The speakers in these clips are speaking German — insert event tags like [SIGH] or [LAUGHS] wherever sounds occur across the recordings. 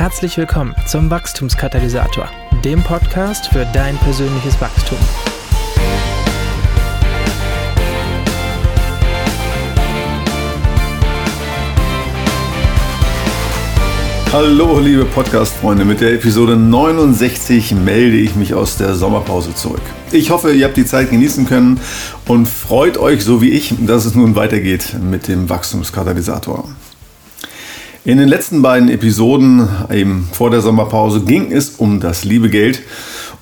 Herzlich willkommen zum Wachstumskatalysator, dem Podcast für dein persönliches Wachstum. Hallo, liebe Podcast-Freunde. Mit der Episode 69 melde ich mich aus der Sommerpause zurück. Ich hoffe, ihr habt die Zeit genießen können und freut euch, so wie ich, dass es nun weitergeht mit dem Wachstumskatalysator. In den letzten beiden Episoden, eben vor der Sommerpause, ging es um das liebe Geld.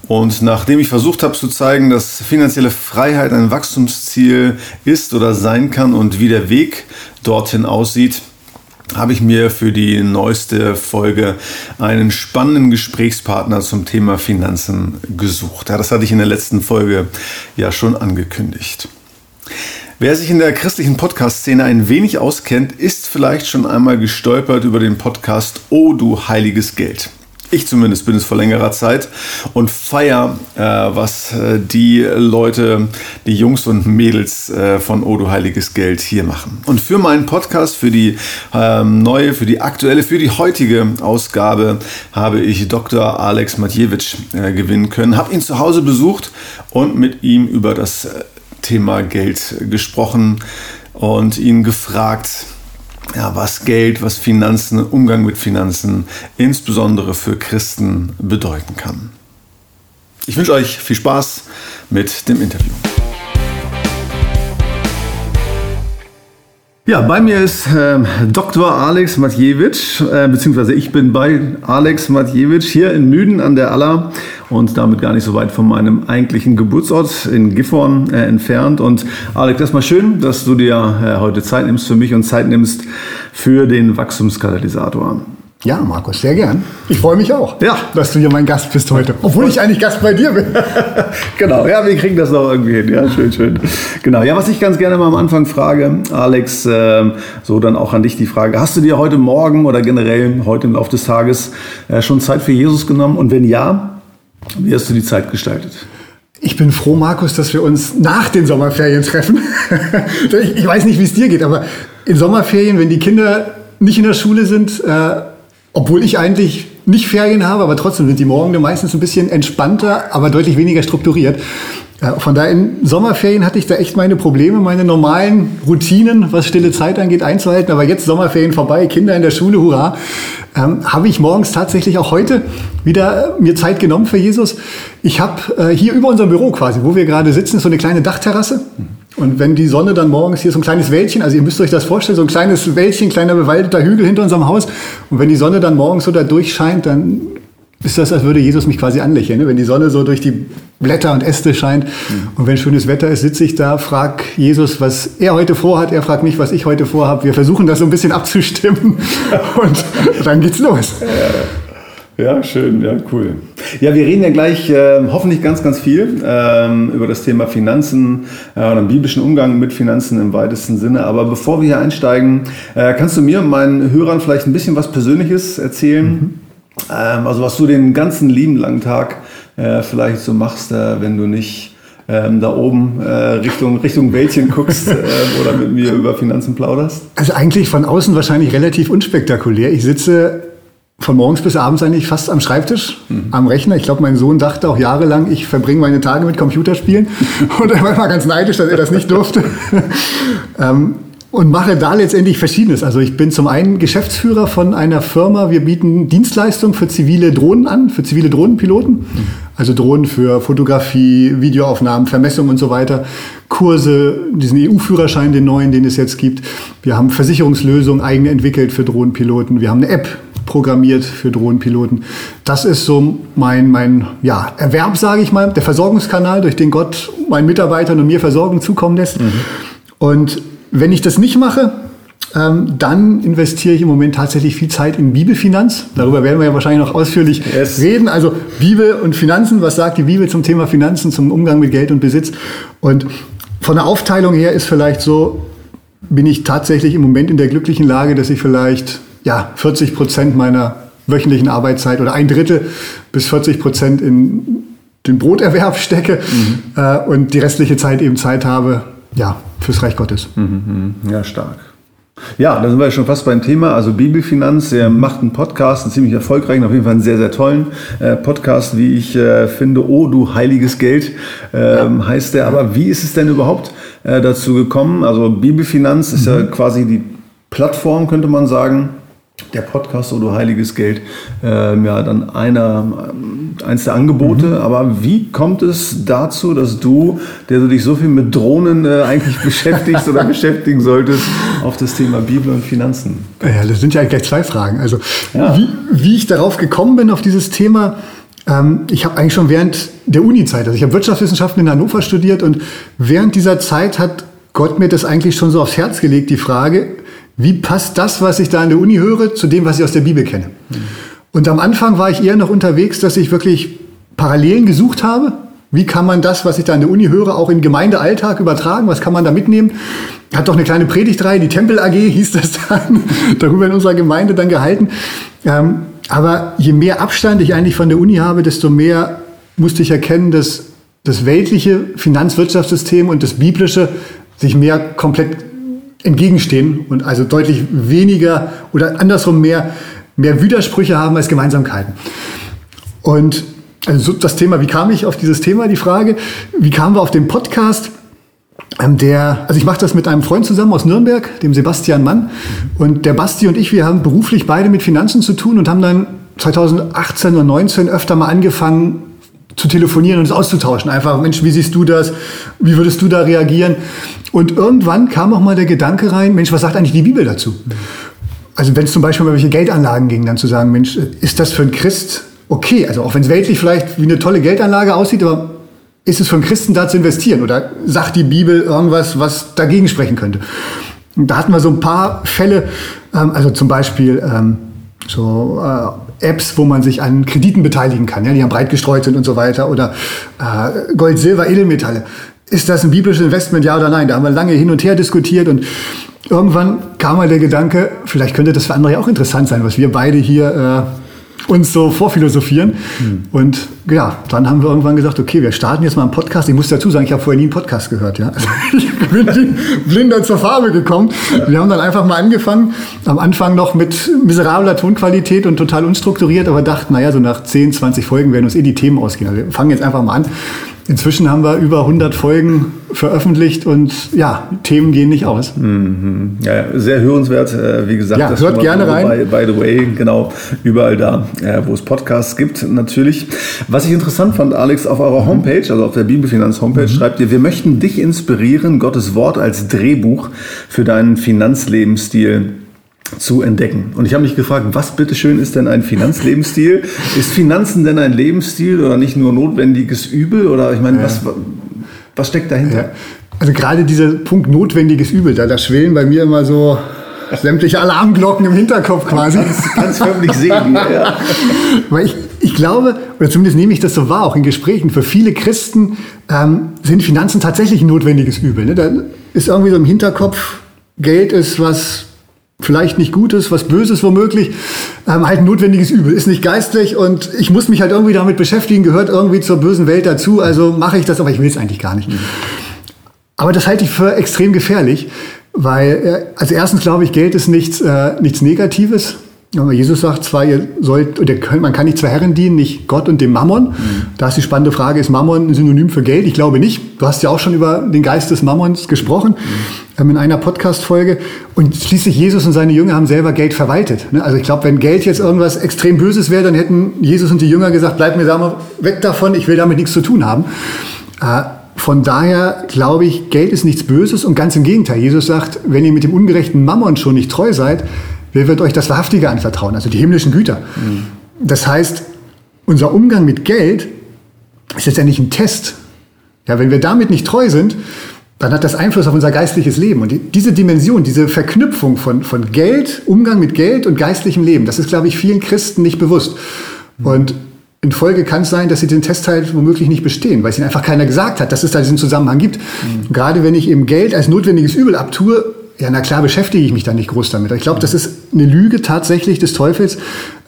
Und nachdem ich versucht habe zu zeigen, dass finanzielle Freiheit ein Wachstumsziel ist oder sein kann und wie der Weg dorthin aussieht, habe ich mir für die neueste Folge einen spannenden Gesprächspartner zum Thema Finanzen gesucht. Ja, das hatte ich in der letzten Folge ja schon angekündigt. Wer sich in der christlichen Podcast-Szene ein wenig auskennt, ist vielleicht schon einmal gestolpert über den Podcast Oh du heiliges Geld. Ich zumindest bin es vor längerer Zeit und feier, äh, was äh, die Leute, die Jungs und Mädels äh, von Odo Heiliges Geld hier machen. Und für meinen Podcast, für die ähm, neue, für die aktuelle, für die heutige Ausgabe habe ich Dr. Alex Matjewitsch äh, gewinnen können, habe ihn zu Hause besucht und mit ihm über das äh, Thema Geld gesprochen und ihn gefragt, ja, was Geld, was Finanzen, Umgang mit Finanzen insbesondere für Christen bedeuten kann. Ich wünsche euch viel Spaß mit dem Interview. Ja, bei mir ist äh, Dr. Alex Matjewitsch, äh, beziehungsweise ich bin bei Alex Matjewitsch hier in Müden an der Aller und damit gar nicht so weit von meinem eigentlichen Geburtsort in Gifhorn äh, entfernt. Und Alex, erstmal schön, dass du dir äh, heute Zeit nimmst für mich und Zeit nimmst für den Wachstumskatalysator. Ja, Markus, sehr gern. Ich freue mich auch, ja. dass du hier mein Gast bist heute. Obwohl ich eigentlich Gast bei dir bin. [LAUGHS] genau, ja, wir kriegen das noch irgendwie hin. Ja, schön, schön. Genau, ja, was ich ganz gerne mal am Anfang frage, Alex, äh, so dann auch an dich die Frage: Hast du dir heute Morgen oder generell heute im Laufe des Tages äh, schon Zeit für Jesus genommen? Und wenn ja, wie hast du die Zeit gestaltet? Ich bin froh, Markus, dass wir uns nach den Sommerferien treffen. [LAUGHS] ich weiß nicht, wie es dir geht, aber in Sommerferien, wenn die Kinder nicht in der Schule sind, äh, obwohl ich eigentlich nicht Ferien habe, aber trotzdem sind die Morgen meistens ein bisschen entspannter, aber deutlich weniger strukturiert. Von daher in Sommerferien hatte ich da echt meine Probleme, meine normalen Routinen, was stille Zeit angeht, einzuhalten. Aber jetzt Sommerferien vorbei, Kinder in der Schule, hurra, ähm, habe ich morgens tatsächlich auch heute wieder mir Zeit genommen für Jesus. Ich habe äh, hier über unserem Büro quasi, wo wir gerade sitzen, so eine kleine Dachterrasse. Und wenn die Sonne dann morgens hier so ein kleines Wäldchen, also ihr müsst euch das vorstellen, so ein kleines Wäldchen, kleiner bewaldeter Hügel hinter unserem Haus. Und wenn die Sonne dann morgens so da durchscheint, dann ist das, als würde Jesus mich quasi anlächeln. Ne? Wenn die Sonne so durch die Blätter und Äste scheint mhm. und wenn schönes Wetter ist, sitze ich da, frag Jesus, was er heute vorhat. Er fragt mich, was ich heute vorhabe. Wir versuchen das so ein bisschen abzustimmen [LAUGHS] und dann geht's los. Ja, schön, ja, cool. Ja, wir reden ja gleich äh, hoffentlich ganz, ganz viel ähm, über das Thema Finanzen äh, und den biblischen Umgang mit Finanzen im weitesten Sinne. Aber bevor wir hier einsteigen, äh, kannst du mir und meinen Hörern vielleicht ein bisschen was Persönliches erzählen? Mhm. Ähm, also was du den ganzen lieben langen Tag äh, vielleicht so machst, äh, wenn du nicht ähm, da oben äh, Richtung, Richtung Wäldchen guckst [LAUGHS] äh, oder mit mir über Finanzen plauderst? Also eigentlich von außen wahrscheinlich relativ unspektakulär. Ich sitze von morgens bis abends eigentlich fast am Schreibtisch, mhm. am Rechner. Ich glaube, mein Sohn dachte auch jahrelang, ich verbringe meine Tage mit Computerspielen. [LAUGHS] Und er war immer ganz neidisch, dass er das nicht durfte. [LAUGHS] ähm, und mache da letztendlich Verschiedenes. Also ich bin zum einen Geschäftsführer von einer Firma. Wir bieten Dienstleistungen für zivile Drohnen an, für zivile Drohnenpiloten. Also Drohnen für Fotografie, Videoaufnahmen, Vermessung und so weiter. Kurse, diesen EU-Führerschein, den neuen, den es jetzt gibt. Wir haben Versicherungslösungen eigene entwickelt für Drohnenpiloten. Wir haben eine App programmiert für Drohnenpiloten. Das ist so mein, mein ja, Erwerb, sage ich mal, der Versorgungskanal, durch den Gott meinen Mitarbeitern und mir Versorgung zukommen lässt. Mhm. Und wenn ich das nicht mache, ähm, dann investiere ich im Moment tatsächlich viel Zeit in Bibelfinanz. Darüber werden wir ja wahrscheinlich noch ausführlich yes. reden. Also Bibel und Finanzen, was sagt die Bibel zum Thema Finanzen, zum Umgang mit Geld und Besitz? Und von der Aufteilung her ist vielleicht so, bin ich tatsächlich im Moment in der glücklichen Lage, dass ich vielleicht ja, 40 Prozent meiner wöchentlichen Arbeitszeit oder ein Drittel bis 40 Prozent in den Broterwerb stecke mhm. äh, und die restliche Zeit eben Zeit habe, ja, fürs Reich Gottes. Mhm, mhm. ja, stark. Ja, da sind wir schon fast beim Thema. Also Bibelfinanz, er macht einen Podcast, einen ziemlich erfolgreichen, auf jeden Fall einen sehr, sehr tollen äh, Podcast, wie ich äh, finde. Oh, du heiliges Geld ähm, ja. heißt der. Aber wie ist es denn überhaupt äh, dazu gekommen? Also Bibelfinanz ist mhm. ja quasi die Plattform, könnte man sagen, der Podcast oder Heiliges Geld ähm, ja dann einer, eins der Angebote. Mhm. Aber wie kommt es dazu, dass du, der du dich so viel mit Drohnen äh, eigentlich [LAUGHS] beschäftigst oder beschäftigen solltest, auf das Thema Bibel und Finanzen? Ja, das sind ja eigentlich gleich zwei Fragen. Also ja. wie, wie ich darauf gekommen bin, auf dieses Thema, ähm, ich habe eigentlich schon während der Uni-Zeit, also ich habe Wirtschaftswissenschaften in Hannover studiert und während dieser Zeit hat Gott mir das eigentlich schon so aufs Herz gelegt, die Frage, wie passt das, was ich da an der Uni höre, zu dem, was ich aus der Bibel kenne? Und am Anfang war ich eher noch unterwegs, dass ich wirklich Parallelen gesucht habe. Wie kann man das, was ich da an der Uni höre, auch in Gemeindealltag übertragen? Was kann man da mitnehmen? Hat doch eine kleine Predigtreihe, die Tempel AG hieß das dann, [LAUGHS] darüber in unserer Gemeinde dann gehalten. Ähm, aber je mehr Abstand ich eigentlich von der Uni habe, desto mehr musste ich erkennen, dass das weltliche Finanzwirtschaftssystem und das biblische sich mehr komplett entgegenstehen und also deutlich weniger oder andersrum mehr, mehr Widersprüche haben als Gemeinsamkeiten. Und also das Thema, wie kam ich auf dieses Thema, die Frage, wie kamen wir auf den Podcast? Ähm, der, also ich mache das mit einem Freund zusammen aus Nürnberg, dem Sebastian Mann. Und der Basti und ich, wir haben beruflich beide mit Finanzen zu tun und haben dann 2018 oder 2019 öfter mal angefangen, zu telefonieren und es auszutauschen. Einfach, Mensch, wie siehst du das? Wie würdest du da reagieren? Und irgendwann kam auch mal der Gedanke rein, Mensch, was sagt eigentlich die Bibel dazu? Also wenn es zum Beispiel um welche Geldanlagen ging, dann zu sagen, Mensch, ist das für einen Christ okay? Also auch wenn es weltlich vielleicht wie eine tolle Geldanlage aussieht, aber ist es für einen Christen da zu investieren? Oder sagt die Bibel irgendwas, was dagegen sprechen könnte? Und da hatten wir so ein paar Fälle, ähm, also zum Beispiel ähm, so äh, Apps, wo man sich an Krediten beteiligen kann, ja, die haben breit gestreut sind und so weiter, oder äh, Gold, Silber, Edelmetalle. Ist das ein biblisches Investment, ja oder nein? Da haben wir lange hin und her diskutiert und irgendwann kam mal der Gedanke, vielleicht könnte das für andere auch interessant sein, was wir beide hier äh, uns so vorphilosophieren. Mhm. Und ja, dann haben wir irgendwann gesagt, okay, wir starten jetzt mal einen Podcast. Ich muss dazu sagen, ich habe vorher nie einen Podcast gehört. Ja? Also [LAUGHS] ich bin blinder zur Farbe gekommen. Wir haben dann einfach mal angefangen, am Anfang noch mit miserabler Tonqualität und total unstrukturiert, aber dachten, naja, so nach 10, 20 Folgen werden uns eh die Themen ausgehen. Also wir fangen jetzt einfach mal an. Inzwischen haben wir über 100 Folgen veröffentlicht und ja, Themen gehen nicht aus. Mhm. Ja, sehr hörenswert, äh, wie gesagt. Ja, hört gerne rein. By, by, the way, genau, überall da, äh, wo es Podcasts gibt, natürlich. Was ich interessant fand, Alex, auf eurer Homepage, also auf der Bibelfinanz Homepage, mhm. schreibt ihr, wir möchten dich inspirieren, Gottes Wort als Drehbuch für deinen Finanzlebensstil zu entdecken. Und ich habe mich gefragt, was bitteschön ist denn ein Finanzlebensstil? ist Finanzen denn ein Lebensstil oder nicht nur notwendiges Übel? Oder ich meine, ja. was, was steckt dahinter? Ja. Also gerade dieser Punkt notwendiges Übel, da, da schwellen bei mir immer so sämtliche Alarmglocken im Hinterkopf quasi. Ganz förmlich sehen. ja. [LAUGHS] Weil ich, ich glaube, oder zumindest nehme ich das so wahr, auch in Gesprächen, für viele Christen ähm, sind Finanzen tatsächlich ein notwendiges Übel. Ne? Da ist irgendwie so im Hinterkopf, Geld ist was vielleicht nicht Gutes, was Böses womöglich, ähm, halt ein notwendiges Übel. Ist nicht geistlich und ich muss mich halt irgendwie damit beschäftigen, gehört irgendwie zur bösen Welt dazu, also mache ich das, aber ich will es eigentlich gar nicht. Aber das halte ich für extrem gefährlich, weil, äh, also erstens glaube ich, Geld ist nichts, äh, nichts Negatives. Jesus sagt zwar, ihr sollt, oder man kann nicht zwei Herren dienen, nicht Gott und dem Mammon. Mhm. Da ist die spannende Frage, ist Mammon ein Synonym für Geld? Ich glaube nicht. Du hast ja auch schon über den Geist des Mammons gesprochen mhm. ähm, in einer Podcast-Folge. Und schließlich Jesus und seine Jünger haben selber Geld verwaltet. Ne? Also ich glaube, wenn Geld jetzt irgendwas extrem Böses wäre, dann hätten Jesus und die Jünger gesagt, bleib mir da mal weg davon, ich will damit nichts zu tun haben. Äh, von daher glaube ich, Geld ist nichts Böses und ganz im Gegenteil. Jesus sagt, wenn ihr mit dem ungerechten Mammon schon nicht treu seid, Wer wird euch das Wahrhaftige anvertrauen? Also die himmlischen Güter. Mhm. Das heißt, unser Umgang mit Geld ist nicht ein Test. Ja, wenn wir damit nicht treu sind, dann hat das Einfluss auf unser geistliches Leben. Und diese Dimension, diese Verknüpfung von, von Geld, Umgang mit Geld und geistlichem Leben, das ist, glaube ich, vielen Christen nicht bewusst. Und in Folge kann es sein, dass sie den Test halt womöglich nicht bestehen, weil es ihnen einfach keiner gesagt hat, dass es da diesen Zusammenhang gibt. Mhm. Gerade wenn ich eben Geld als notwendiges Übel abtue, ja, na klar beschäftige ich mich da nicht groß damit. Ich glaube, das ist eine Lüge tatsächlich des Teufels,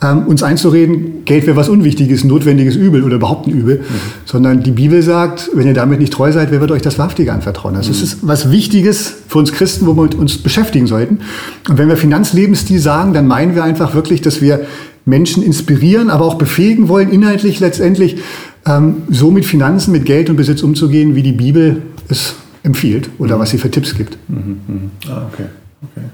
ähm, uns einzureden, Geld wäre was Unwichtiges, notwendiges Übel oder überhaupt ein Übel. Mhm. Sondern die Bibel sagt, wenn ihr damit nicht treu seid, wer wird euch das Wahrhaftige anvertrauen? Also mhm. es ist was Wichtiges für uns Christen, wo wir uns beschäftigen sollten. Und wenn wir Finanzlebensstil sagen, dann meinen wir einfach wirklich, dass wir Menschen inspirieren, aber auch befähigen wollen, inhaltlich letztendlich ähm, so mit Finanzen, mit Geld und Besitz umzugehen, wie die Bibel es empfiehlt oder mhm. was sie für Tipps gibt. Mhm, mh. Ah, okay. okay.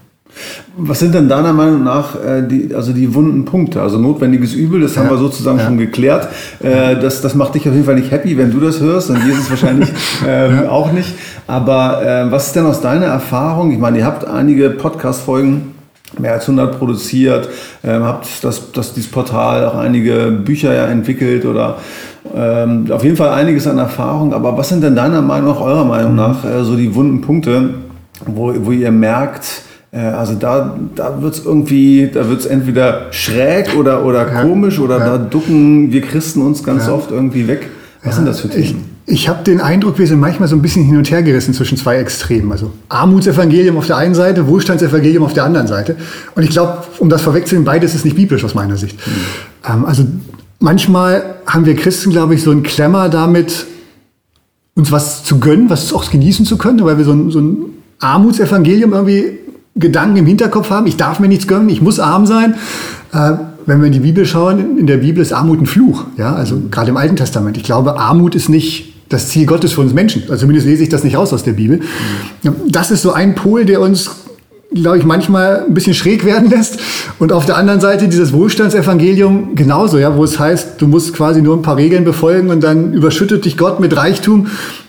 Was sind denn deiner Meinung nach äh, die, also die wunden Punkte? Also notwendiges Übel, das ja, haben wir sozusagen ja. schon geklärt. Äh, das, das macht dich auf jeden Fall nicht happy, wenn du das hörst und Jesus wahrscheinlich [LAUGHS] äh, ja. auch nicht. Aber äh, was ist denn aus deiner Erfahrung? Ich meine, ihr habt einige Podcast-Folgen mehr als 100 produziert, ähm, habt das, das, dieses Portal auch einige Bücher ja entwickelt oder ähm, auf jeden Fall einiges an Erfahrung, aber was sind denn deiner Meinung nach, eurer Meinung mhm. nach, äh, so die wunden Punkte, wo, wo ihr merkt, äh, also da, da wird es irgendwie, da wird es entweder schräg oder, oder ja. komisch oder ja. da ducken wir Christen uns ganz ja. oft irgendwie weg. Was sind das für Themen? Ich, ich habe den Eindruck, wir sind manchmal so ein bisschen hin und her gerissen zwischen zwei Extremen. Also Armutsevangelium auf der einen Seite, Wohlstandsevangelium auf der anderen Seite. Und ich glaube, um das vorwegzunehmen, beides ist nicht biblisch aus meiner Sicht. Mhm. Ähm, also manchmal haben wir Christen, glaube ich, so einen Klemmer damit, uns was zu gönnen, was auch genießen zu können, weil wir so ein, so ein Armutsevangelium irgendwie Gedanken im Hinterkopf haben. Ich darf mir nichts gönnen, ich muss arm sein. Äh, wenn wir in die Bibel schauen, in der Bibel ist Armut ein Fluch. Ja, also gerade im Alten Testament. Ich glaube, Armut ist nicht das Ziel Gottes für uns Menschen. Also zumindest lese ich das nicht raus aus der Bibel. Das ist so ein Pol, der uns glaube ich, manchmal ein bisschen schräg werden lässt. Und auf der anderen Seite dieses Wohlstandsevangelium genauso, ja, wo es heißt, du musst quasi nur ein paar Regeln befolgen und dann überschüttet dich Gott mit Reichtum.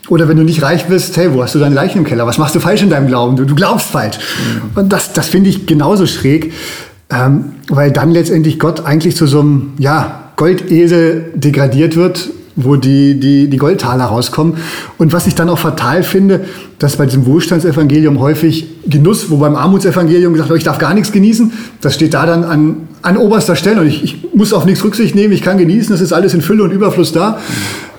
Oder wenn du nicht reich bist, hey, wo hast du deine Leichen im Keller? Was machst du falsch in deinem Glauben? Du, du glaubst falsch. Mhm. Und das, das finde ich genauso schräg, ähm, weil dann letztendlich Gott eigentlich zu so einem, ja, Goldesel degradiert wird, wo die, die, die Goldtaler rauskommen. Und was ich dann auch fatal finde, dass bei diesem Wohlstandsevangelium häufig Genuss, wo beim Armutsevangelium gesagt wird, ich darf gar nichts genießen, das steht da dann an, an oberster Stelle und ich, ich muss auf nichts Rücksicht nehmen, ich kann genießen, das ist alles in Fülle und Überfluss da.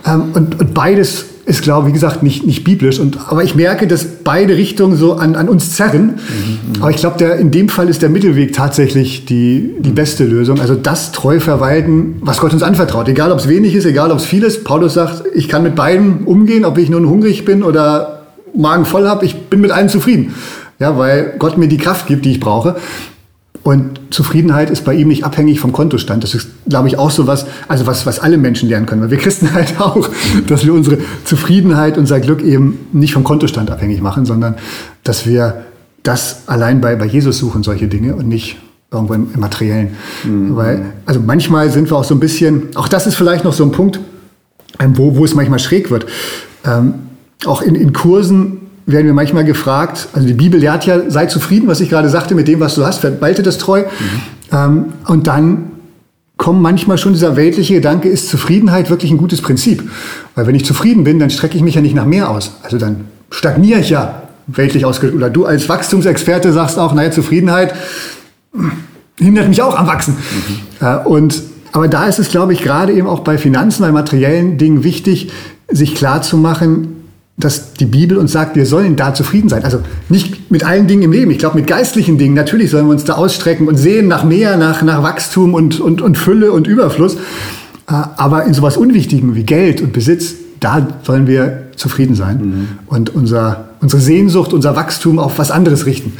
Ähm, und, und beides ist, glaube ich, wie gesagt, nicht, nicht biblisch. Und, aber ich merke, dass beide Richtungen so an, an uns zerren. Mhm, aber ich glaube, in dem Fall ist der Mittelweg tatsächlich die, die beste Lösung. Also das treu verwalten, was Gott uns anvertraut. Egal, ob es wenig ist, egal, ob es viel ist. Paulus sagt, ich kann mit beiden umgehen, ob ich nun hungrig bin oder Magen voll habe. Ich bin mit allem zufrieden. Ja, weil Gott mir die Kraft gibt, die ich brauche. Und Zufriedenheit ist bei ihm nicht abhängig vom Kontostand. Das ist, glaube ich, auch so was, also was, was alle Menschen lernen können. Weil wir [LAUGHS] Christen halt auch, dass wir unsere Zufriedenheit, unser Glück eben nicht vom Kontostand abhängig machen, sondern dass wir das allein bei, bei Jesus suchen, solche Dinge und nicht irgendwo im, im Materiellen. Mhm. Weil, also manchmal sind wir auch so ein bisschen, auch das ist vielleicht noch so ein Punkt, ähm, wo, wo es manchmal schräg wird. Ähm, auch in, in Kursen werden wir manchmal gefragt, also die Bibel lehrt ja, sei zufrieden, was ich gerade sagte, mit dem, was du hast, verbalte das treu. Mhm. Ähm, und dann kommt manchmal schon dieser weltliche Gedanke, ist Zufriedenheit wirklich ein gutes Prinzip? Weil wenn ich zufrieden bin, dann strecke ich mich ja nicht nach mehr aus. Also dann stagniere ich ja weltlich ausgedrückt. Oder du als Wachstumsexperte sagst auch, naja, Zufriedenheit hindert mich auch am Wachsen. Mhm. Äh, und aber da ist es, glaube ich, gerade eben auch bei Finanzen, bei materiellen Dingen wichtig, sich klar zu machen, dass die Bibel uns sagt, wir sollen da zufrieden sein. Also nicht mit allen Dingen im Leben. Ich glaube, mit geistlichen Dingen, natürlich sollen wir uns da ausstrecken und sehen nach mehr, nach, nach Wachstum und, und, und Fülle und Überfluss. Äh, aber in sowas Unwichtigen wie Geld und Besitz, da sollen wir zufrieden sein mhm. und unser, unsere Sehnsucht, unser Wachstum auf was anderes richten.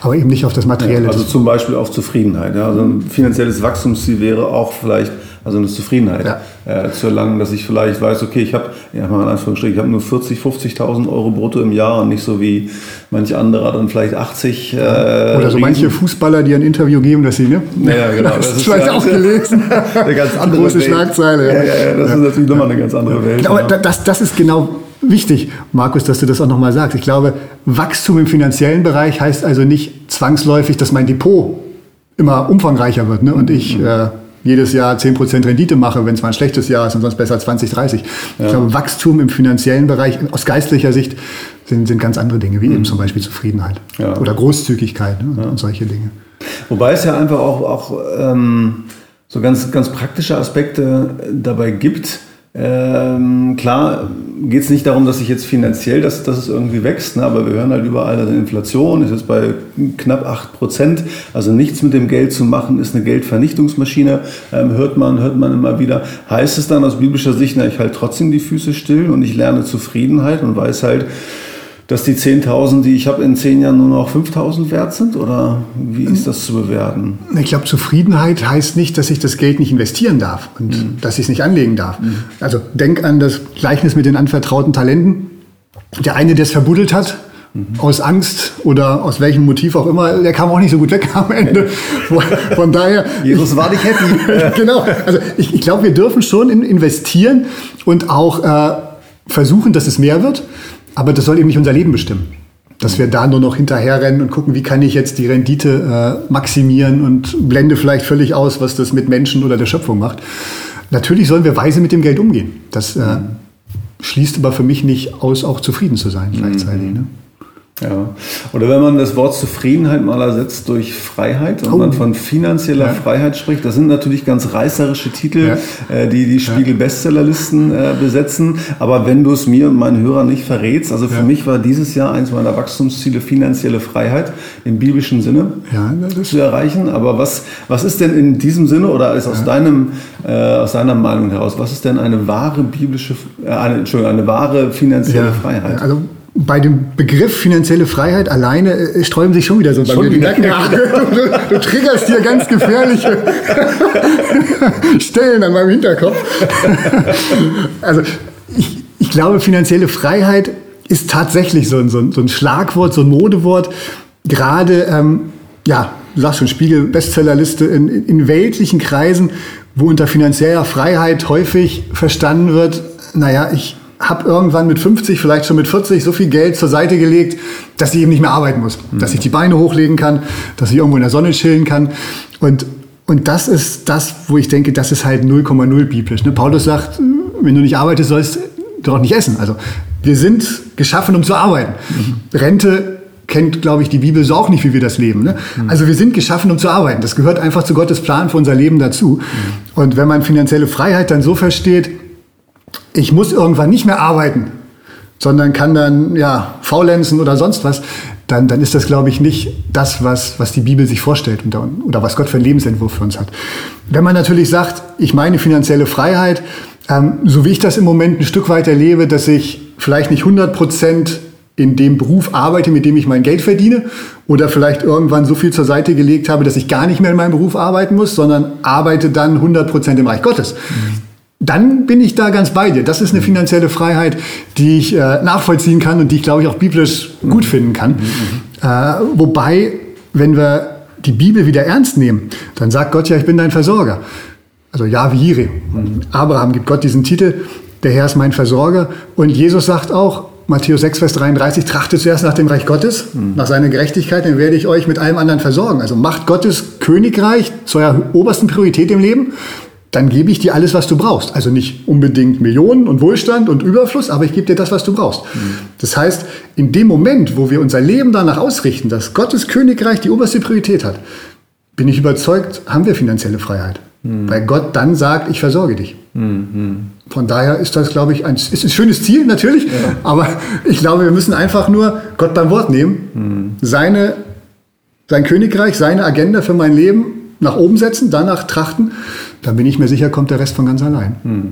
Aber eben nicht auf das Materielle. Ja, also zum Beispiel auf Zufriedenheit. Ja. Also ein finanzielles Wachstumsziel wäre auch vielleicht also eine Zufriedenheit ja. äh, zu erlangen, dass ich vielleicht weiß, okay, ich habe, ja, mal in Anführungsstrichen, ich habe nur 40, 50.000 Euro brutto im Jahr und nicht so wie manch anderer dann vielleicht 80. Äh, Oder so manche Fußballer, die ein Interview geben, dass sie, ne? Ja, genau. [LAUGHS] Das, das ist vielleicht auch gelesen. [LAUGHS] Eine ganz andere große Welt. Schlagzeile. Ja, ja, ja, das ist natürlich nochmal eine ganz andere Welt. Aber das, das ist genau wichtig, Markus, dass du das auch nochmal sagst. Ich glaube, Wachstum im finanziellen Bereich heißt also nicht zwangsläufig, dass mein Depot immer umfangreicher wird ne? und ich mhm. äh, jedes Jahr 10% Rendite mache, wenn es mal ein schlechtes Jahr ist und sonst besser 20, 30. Ja. Ich glaube, Wachstum im finanziellen Bereich aus geistlicher Sicht sind, sind ganz andere Dinge, wie mhm. eben zum Beispiel Zufriedenheit ja. oder Großzügigkeit ne, ja. und solche Dinge. Wobei es ja einfach auch, auch ähm, so ganz, ganz praktische Aspekte dabei gibt, Ähm, klar geht es nicht darum, dass sich jetzt finanziell, dass, dass es irgendwie wächst, ne? aber wir hören halt überall, dass Inflation ist jetzt bei knapp 8 Prozent. Also nichts mit dem Geld zu machen, ist eine Geldvernichtungsmaschine, ähm, hört, man, hört man immer wieder. Heißt es dann aus biblischer Sicht, na, ich halte trotzdem die Füße still und ich lerne Zufriedenheit und weiß halt, dass die 10.000, die ich habe, in zehn Jahren nur noch 5.000 wert sind? Oder wie ist das zu bewerten? Ich glaube, Zufriedenheit heißt nicht, dass ich das Geld nicht investieren darf und mhm. dass ich es nicht anlegen darf. Mhm. Also denk an das Gleichnis mit den anvertrauten Talenten. Der eine, der es verbuddelt hat, mhm. aus Angst oder aus welchem Motiv auch immer, der kam auch nicht so gut weg [LAUGHS] am Ende. Von daher. Jesus war nicht happy. [LAUGHS] genau. Also ich, ich glaube, wir dürfen schon investieren und auch äh, versuchen, dass es mehr wird. Aber das soll eben nicht unser Leben bestimmen. Dass wir da nur noch hinterherrennen und gucken, wie kann ich jetzt die Rendite äh, maximieren und blende vielleicht völlig aus, was das mit Menschen oder der Schöpfung macht. Natürlich sollen wir weise mit dem Geld umgehen. Das äh, schließt aber für mich nicht aus, auch zufrieden zu sein gleichzeitig. Mhm. Ne? Ja. Oder wenn man das Wort Zufriedenheit mal ersetzt durch Freiheit und oh. man von finanzieller ja. Freiheit spricht, das sind natürlich ganz reißerische Titel, ja. äh, die die Spiegel-Bestsellerlisten äh, besetzen. Aber wenn du es mir und meinen Hörern nicht verrätst, also für mich war dieses Jahr eins meiner Wachstumsziele finanzielle Freiheit im biblischen Sinne zu erreichen. Aber was, was ist denn in diesem Sinne oder ist aus, deinem, äh, aus deiner Meinung heraus, was ist denn eine wahre biblische, äh, eine, Entschuldigung, eine wahre finanzielle Freiheit? Also bei dem Begriff finanzielle Freiheit alleine äh, sträuben sich schon wieder so bei schon mir die Nacken. Ja, [LAUGHS] du, du, triggerst hier ganz gefährliche [LAUGHS] Stellen an meinem Hinterkopf. [LAUGHS] also ich, ich glaube, finanzielle Freiheit ist tatsächlich so ein, so ein, so ein Schlagwort, so ein Modewort. Gerade, ähm, ja, du sagst schon, Spiegel, Bestsellerliste in, in weltlichen Kreisen, wo unter finanzieller Freiheit häufig verstanden wird, naja, ich habe irgendwann mit 50, vielleicht schon mit 40 so viel Geld zur Seite gelegt, dass ich eben nicht mehr arbeiten muss. Mhm. Dass ich die Beine hochlegen kann, dass ich irgendwo in der Sonne chillen kann. Und, und das ist das, wo ich denke, das ist halt 0,0 biblisch. Ne? Paulus sagt, wenn du nicht arbeitest, sollst du auch nicht essen. Also wir sind geschaffen, um zu arbeiten. Mhm. Rente kennt, glaube ich, die Bibel so auch nicht, wie wir das leben. Ne? Mhm. Also wir sind geschaffen, um zu arbeiten. Das gehört einfach zu Gottes Plan für unser Leben dazu. Mhm. Und wenn man finanzielle Freiheit dann so versteht, ich muss irgendwann nicht mehr arbeiten, sondern kann dann ja faulenzen oder sonst was, dann, dann ist das, glaube ich, nicht das, was, was die Bibel sich vorstellt oder, oder was Gott für einen Lebensentwurf für uns hat. Wenn man natürlich sagt, ich meine finanzielle Freiheit, ähm, so wie ich das im Moment ein Stück weit erlebe, dass ich vielleicht nicht 100 Prozent in dem Beruf arbeite, mit dem ich mein Geld verdiene oder vielleicht irgendwann so viel zur Seite gelegt habe, dass ich gar nicht mehr in meinem Beruf arbeiten muss, sondern arbeite dann 100 Prozent im Reich Gottes. Mhm dann bin ich da ganz bei dir. Das ist eine finanzielle Freiheit, die ich äh, nachvollziehen kann und die ich, glaube ich, auch biblisch gut finden kann. Äh, wobei, wenn wir die Bibel wieder ernst nehmen, dann sagt Gott ja, ich bin dein Versorger. Also ja, wie Jireh. Abraham gibt Gott diesen Titel, der Herr ist mein Versorger. Und Jesus sagt auch, Matthäus 6, Vers 33, trachtet zuerst nach dem Reich Gottes, mhm. nach seiner Gerechtigkeit, dann werde ich euch mit allem anderen versorgen. Also macht Gottes Königreich zu eurer obersten Priorität im Leben dann gebe ich dir alles, was du brauchst. Also nicht unbedingt Millionen und Wohlstand und Überfluss, aber ich gebe dir das, was du brauchst. Mhm. Das heißt, in dem Moment, wo wir unser Leben danach ausrichten, dass Gottes Königreich die oberste Priorität hat, bin ich überzeugt, haben wir finanzielle Freiheit. Mhm. Weil Gott dann sagt, ich versorge dich. Mhm. Von daher ist das, glaube ich, ein, ist ein schönes Ziel natürlich, ja. aber ich glaube, wir müssen einfach nur Gott beim Wort nehmen, mhm. seine, sein Königreich, seine Agenda für mein Leben nach oben setzen, danach trachten dann bin ich mir sicher, kommt der Rest von ganz allein. Hm.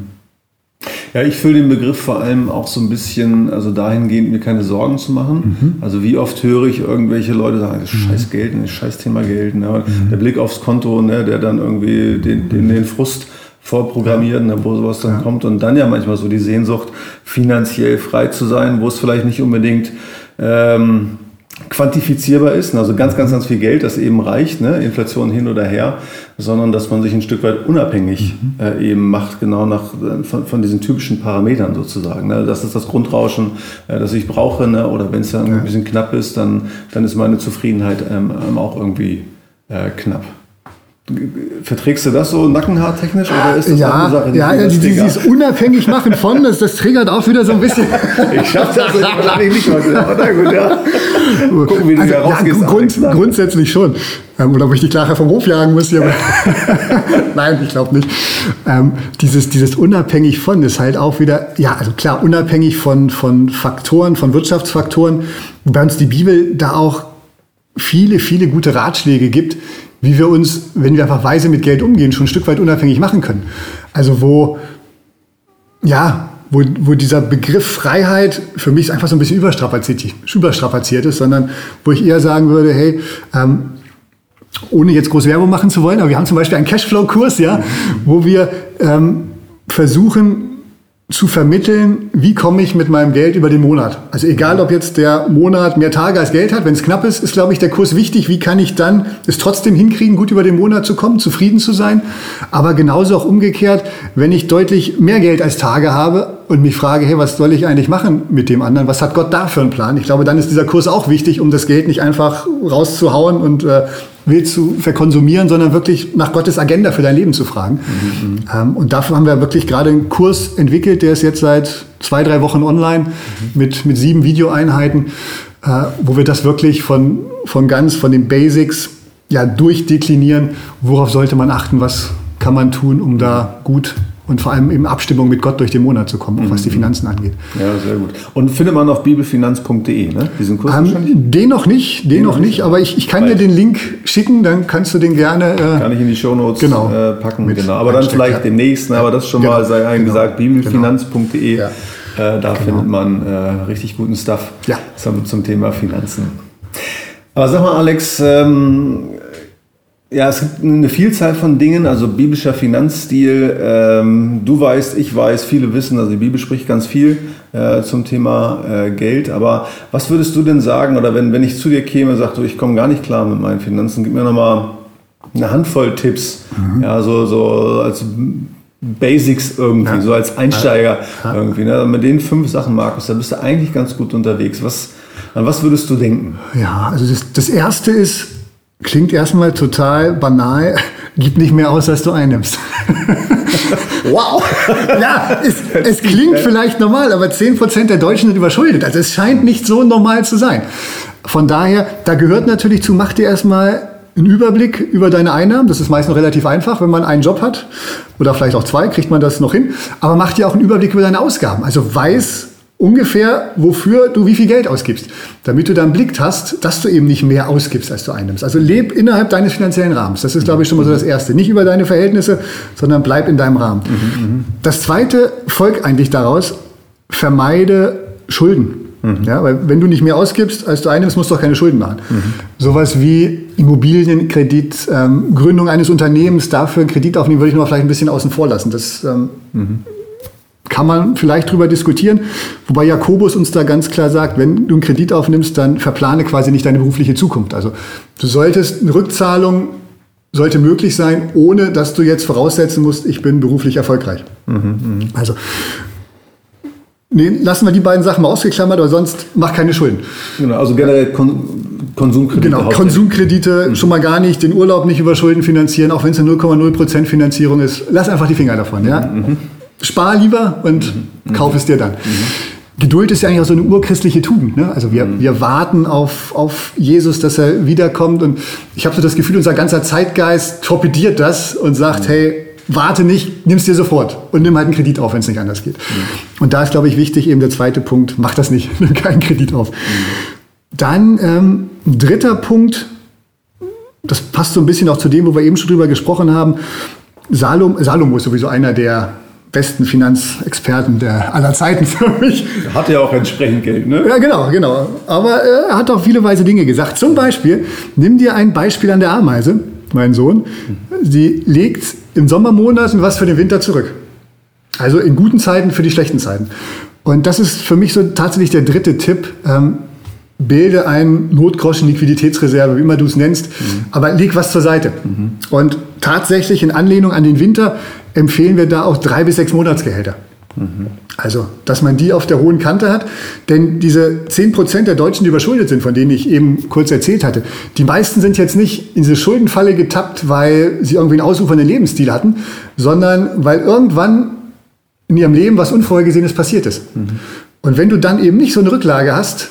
Ja, ich fühle den Begriff vor allem auch so ein bisschen, also dahingehend, mir keine Sorgen zu machen. Mhm. Also wie oft höre ich irgendwelche Leute sagen, das ist mhm. scheiß Geld, das ist scheiß Thema Geld. Ne? Mhm. Der Blick aufs Konto, ne, der dann irgendwie den, den, den Frust vorprogrammiert, ne, wo sowas dann ja. kommt. Und dann ja manchmal so die Sehnsucht, finanziell frei zu sein, wo es vielleicht nicht unbedingt... Ähm, quantifizierbar ist, also ganz, ganz, ganz viel Geld, das eben reicht, ne? Inflation hin oder her, sondern dass man sich ein Stück weit unabhängig mhm. äh, eben macht, genau nach äh, von, von, diesen typischen Parametern sozusagen. Ne? Das ist das Grundrauschen, äh, das ich brauche, ne? oder wenn es dann ja. ein bisschen knapp ist, dann, dann ist meine Zufriedenheit ähm, ähm auch irgendwie äh, knapp. Verträgst du das so nackenhaartechnisch oder ist das ja, eine Sache, die ja, ja das dieses, egal? dieses unabhängig machen von, das, das triggert auch wieder so ein bisschen. [LAUGHS] Ich schaff das wahrscheinlich nicht heute, aber na gut, ja. Gucken, wie du Also, da ja, rausgehst. Grund, Alex, ne? grundsätzlich schon. Ähm, oder ob ich dich nachher vom Hof jagen muss. Hier. [LAUGHS] Nein, ich glaube nicht. Ähm, dieses, dieses unabhängig von ist halt auch wieder, ja, also klar, unabhängig von, von Faktoren, von Wirtschaftsfaktoren, wobei uns die Bibel da auch viele, viele gute Ratschläge gibt, wie wir uns, wenn wir einfach weise mit Geld umgehen, schon ein Stück weit unabhängig machen können. Also wo, ja, wo, wo dieser Begriff Freiheit für mich einfach so ein bisschen überstrapaziert, überstrapaziert ist, sondern wo ich eher sagen würde, hey, ähm, ohne jetzt groß Werbung machen zu wollen, aber wir haben zum Beispiel einen Cashflow-Kurs, ja, wo wir ähm, versuchen zu vermitteln, wie komme ich mit meinem Geld über den Monat. Also egal, ob jetzt der Monat mehr Tage als Geld hat, wenn es knapp ist, ist, glaube ich, der Kurs wichtig. Wie kann ich dann es trotzdem hinkriegen, gut über den Monat zu kommen, zufrieden zu sein. Aber genauso auch umgekehrt, wenn ich deutlich mehr Geld als Tage habe und mich frage, hey, was soll ich eigentlich machen mit dem anderen? Was hat Gott da für einen Plan? Ich glaube, dann ist dieser Kurs auch wichtig, um das Geld nicht einfach rauszuhauen und äh, wild zu verkonsumieren, sondern wirklich nach Gottes Agenda für dein Leben zu fragen. Ähm, und dafür haben wir wirklich gerade einen Kurs entwickelt, der ist jetzt seit zwei, drei Wochen online mit, mit sieben Videoeinheiten, äh, wo wir das wirklich von, von ganz, von den Basics ja, durchdeklinieren, worauf sollte man achten, was kann man tun, um da gut und vor allem in Abstimmung mit Gott durch den Monat zu kommen, auch was die Finanzen angeht. Ja, sehr gut. Und findet man auf bibelfinanz.de, ne? Diesen Kurs wahrscheinlich? Ähm, den noch nicht, den, noch nicht, aber ich, ich kann dir den Link schicken, dann kannst du den gerne. Äh, Kann ich in die Shownotes Genau. äh, packen. Mit Genau. Aber dann vielleicht ja. demnächst, ne? aber das schon mal Genau, sei einem genau, gesagt, bibelfinanz.de. Ja. Äh, da findet man äh, richtig guten Stuff Ja. zum, zum Thema Finanzen. Aber sag mal, Alex, ähm, ja, es gibt eine Vielzahl von Dingen, also biblischer Finanzstil. Ähm, du weißt, ich weiß, viele wissen, also die Bibel spricht ganz viel äh, zum Thema äh, Geld. Aber was würdest du denn sagen, oder wenn, wenn ich zu dir käme und sage, du, ich komme gar nicht klar mit meinen Finanzen, gib mir nochmal eine Handvoll Tipps, ja, so, so als Basics irgendwie, Ja. so als Einsteiger irgendwie. Ne? Mit den fünf Sachen, Markus, da bist du eigentlich ganz gut unterwegs. Was, an was würdest du denken? Ja, also das, das erste ist, klingt erstmal total banal, gib nicht mehr aus, als du einnimmst. [LAUGHS] wow! ja, es, es klingt vielleicht normal, aber 10% der Deutschen sind überschuldet. Also es scheint nicht so normal zu sein. Von daher, da gehört natürlich zu, mach dir erstmal einen Überblick über deine Einnahmen. Das ist meist noch relativ einfach, wenn man einen Job hat oder vielleicht auch zwei, kriegt man das noch hin. Aber mach dir auch einen Überblick über deine Ausgaben. Also weiß ungefähr, wofür du wie viel Geld ausgibst, damit du dann Blick hast, dass du eben nicht mehr ausgibst, als du einnimmst. Also leb innerhalb deines finanziellen Rahmens. Das ist, glaube ich, schon mal so das Erste. Nicht über deine Verhältnisse, sondern bleib in deinem Rahmen. Das Zweite folgt eigentlich daraus, vermeide Schulden. Ja, weil wenn du nicht mehr ausgibst, als du einnimmst, musst du auch keine Schulden machen. Sowas wie Immobilienkredit, ähm, Gründung eines Unternehmens, dafür einen Kredit aufnehmen, würde ich noch vielleicht ein bisschen außen vor lassen. Das ähm, kann man vielleicht drüber diskutieren. Wobei Jakobus uns da ganz klar sagt, wenn du einen Kredit aufnimmst, dann verplane quasi nicht deine berufliche Zukunft. Also du solltest eine Rückzahlung sollte möglich sein, ohne dass du jetzt voraussetzen musst, ich bin beruflich erfolgreich. Also nee, lassen wir die beiden Sachen mal ausgeklammert, aber sonst mach keine Schulden. Genau, also generell Kon Konsumkredite. Genau. Konsumkredite schon mal gar nicht, den Urlaub nicht über Schulden finanzieren, auch wenn es eine 0,0% Finanzierung ist. Lass einfach die Finger davon. Ja? Spar lieber und kauf es dir dann. Geduld ist ja eigentlich auch so eine urchristliche Tugend. Ne? Also wir, wir warten auf, auf Jesus, dass er wiederkommt. Und ich habe so das Gefühl, unser ganzer Zeitgeist torpediert das und sagt, hey, warte nicht, nimm's dir sofort und nimm halt einen Kredit auf, wenn es nicht anders geht. Und da ist, glaube ich, wichtig, eben der zweite Punkt, mach das nicht, [LAUGHS] nimm keinen Kredit auf. Dann ähm, ein dritter Punkt, das passt so ein bisschen auch zu dem, wo wir eben schon drüber gesprochen haben. Salom, Salomo ist sowieso einer der besten Finanzexperten der aller Zeiten für mich. Hat ja auch entsprechend Geld, ne? Ja, genau, genau. Aber er hat auch viele weise Dinge gesagt. Zum Beispiel, nimm dir ein Beispiel an der Ameise, mein Sohn. Sie legt im Sommermonaten was für den Winter zurück. Also in guten Zeiten für die schlechten Zeiten. Und das ist für mich so tatsächlich der dritte Tipp. Ähm, bilde ein Notgroschen Liquiditätsreserve, wie immer du es nennst, aber leg was zur Seite. Und tatsächlich in Anlehnung an den Winter empfehlen wir da auch drei bis sechs Monatsgehälter. Also, dass man die auf der hohen Kante hat. Denn diese 10% der Deutschen, die überschuldet sind, von denen ich eben kurz erzählt hatte, die meisten sind jetzt nicht in diese Schuldenfalle getappt, weil sie irgendwie einen ausufernden Lebensstil hatten, sondern weil irgendwann in ihrem Leben was Unvorhergesehenes passiert ist. Mhm. Und wenn du dann eben nicht so eine Rücklage hast,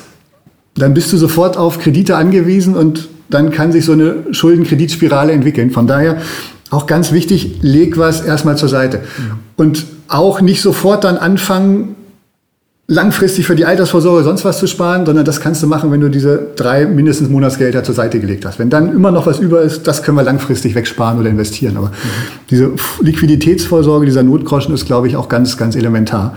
dann bist du sofort auf Kredite angewiesen und dann kann sich so eine Schuldenkreditspirale entwickeln. Von daher auch ganz wichtig, leg was erstmal zur Seite. Mhm. Und auch nicht sofort dann anfangen, langfristig für die Altersvorsorge sonst was zu sparen, sondern das kannst du machen, wenn du diese drei mindestens Monatsgelder zur Seite gelegt hast. Wenn dann immer noch was über ist, das können wir langfristig wegsparen oder investieren. Aber mhm. diese Liquiditätsvorsorge, dieser Notgroschen ist, glaube ich, auch ganz, ganz elementar.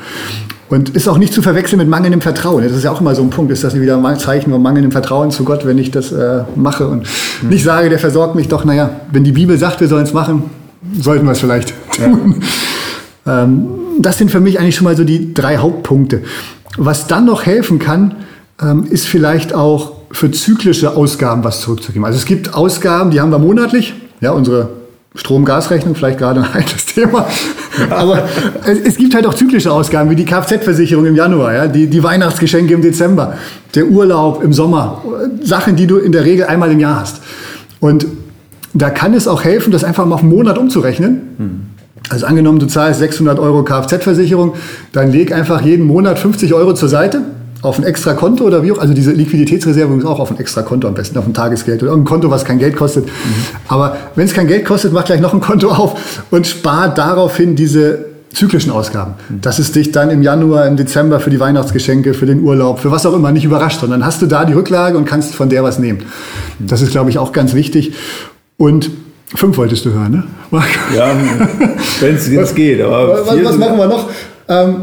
Und ist auch nicht zu verwechseln mit mangelndem Vertrauen. Das ist ja auch immer so ein Punkt, ist das wieder ein Zeichen von mangelndem Vertrauen zu Gott, wenn ich das äh, mache und mhm. nicht sage, der versorgt mich doch, naja, wenn die Bibel sagt, wir sollen es machen, sollten wir es vielleicht tun. Ja. [LAUGHS] Ähm, das sind für mich eigentlich schon mal so die drei Hauptpunkte. Was dann noch helfen kann, ähm, ist vielleicht auch für zyklische Ausgaben was zurückzugeben. Also es gibt Ausgaben, die haben wir monatlich, ja, unsere Strom-Gas-Rechnung, vielleicht gerade ein heikles Thema. [LAUGHS] Aber es, es, gibt halt auch zyklische Ausgaben, wie die Kfz-Versicherung im Januar, ja, die, die Weihnachtsgeschenke im Dezember, der Urlaub im Sommer. Sachen, die du in der Regel einmal im Jahr hast. Und da kann es auch helfen, das einfach mal auf einen Monat umzurechnen. Hm. Also angenommen, du zahlst 600 Euro Kfz-Versicherung, dann leg einfach jeden Monat 50 Euro zur Seite auf ein extra Konto oder wie auch. Also diese Liquiditätsreserve ist auch auf ein extra Konto am besten, auf ein Tagesgeld oder ein Konto, was kein Geld kostet. Mhm. Aber wenn es kein Geld kostet, mach gleich noch ein Konto auf und spar daraufhin diese zyklischen Ausgaben. Mhm. Dass es dich dann im Januar, im Dezember für die Weihnachtsgeschenke, für den Urlaub, für was auch immer nicht überrascht, sondern hast du da die Rücklage und kannst von der was nehmen. Mhm. Das ist, glaube ich, auch ganz wichtig. Und Fünf wolltest du hören, ne? Ja, [LAUGHS] wenn es geht. Aber was, was machen wir noch? Ähm,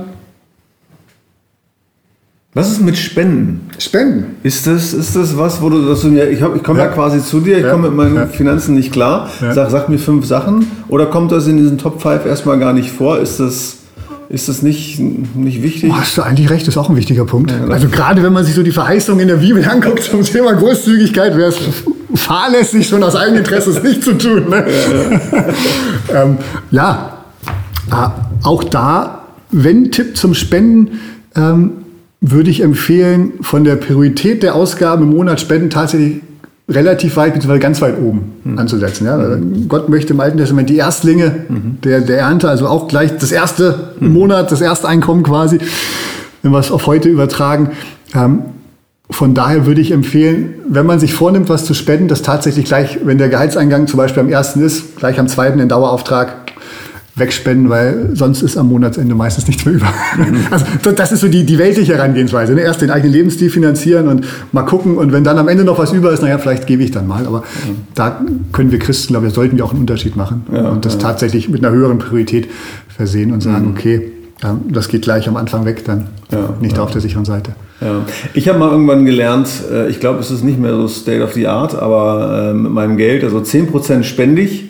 was ist mit Spenden? Spenden. Ist das, ist das was, wo du, dass du mir, ich, ich komme ja. ja. quasi zu dir, ich ja. komme mit meinen ja. Finanzen nicht klar, sag, sag mir fünf Sachen oder kommt das in diesen Top 5 erstmal gar nicht vor? Ist das, ist das nicht, nicht wichtig? Oh, hast du eigentlich recht, ist auch ein wichtiger Punkt. also gerade wenn man sich so die Verheißung in der Bibel anguckt zum Thema Großzügigkeit, wäre es fahrlässig schon aus Eigeninteresse es [LAUGHS] nicht zu tun. Ne? ähm, ja, ah, auch da, wenn Tipp zum Spenden, ähm, würde ich empfehlen, von der Priorität der Ausgaben im Monat Spenden tatsächlich relativ weit bzw. ganz weit oben mhm. anzusetzen. Ja? Mhm. Gott möchte im Alten Testament die Erstlinge mhm. der, der Ernte, also auch gleich das erste mhm. Monat, das erste Einkommen quasi, wenn wir es auf heute übertragen. Ähm, von daher würde ich empfehlen, wenn man sich vornimmt, was zu spenden, das tatsächlich gleich, wenn der Gehaltseingang zum Beispiel am ersten ist, gleich am zweiten den Dauerauftrag wegspenden, weil sonst ist am Monatsende meistens nichts mehr über. Mhm. Also das ist so die, die weltliche Herangehensweise. Ne? Erst den eigenen Lebensstil finanzieren und mal gucken und wenn dann am Ende noch was über ist, naja, vielleicht gebe ich dann mal. Aber mhm. da können wir Christen, glaube ich, sollten wir auch einen Unterschied machen ja, und das ja. tatsächlich mit einer höheren Priorität versehen und sagen, mhm. okay, das geht gleich am Anfang weg, dann ja, nicht auf der sicheren Seite. Ja. Ich habe mal irgendwann gelernt, äh, ich glaube, es ist nicht mehr so State of the Art, aber äh, mit meinem Geld, also 10% spende ich,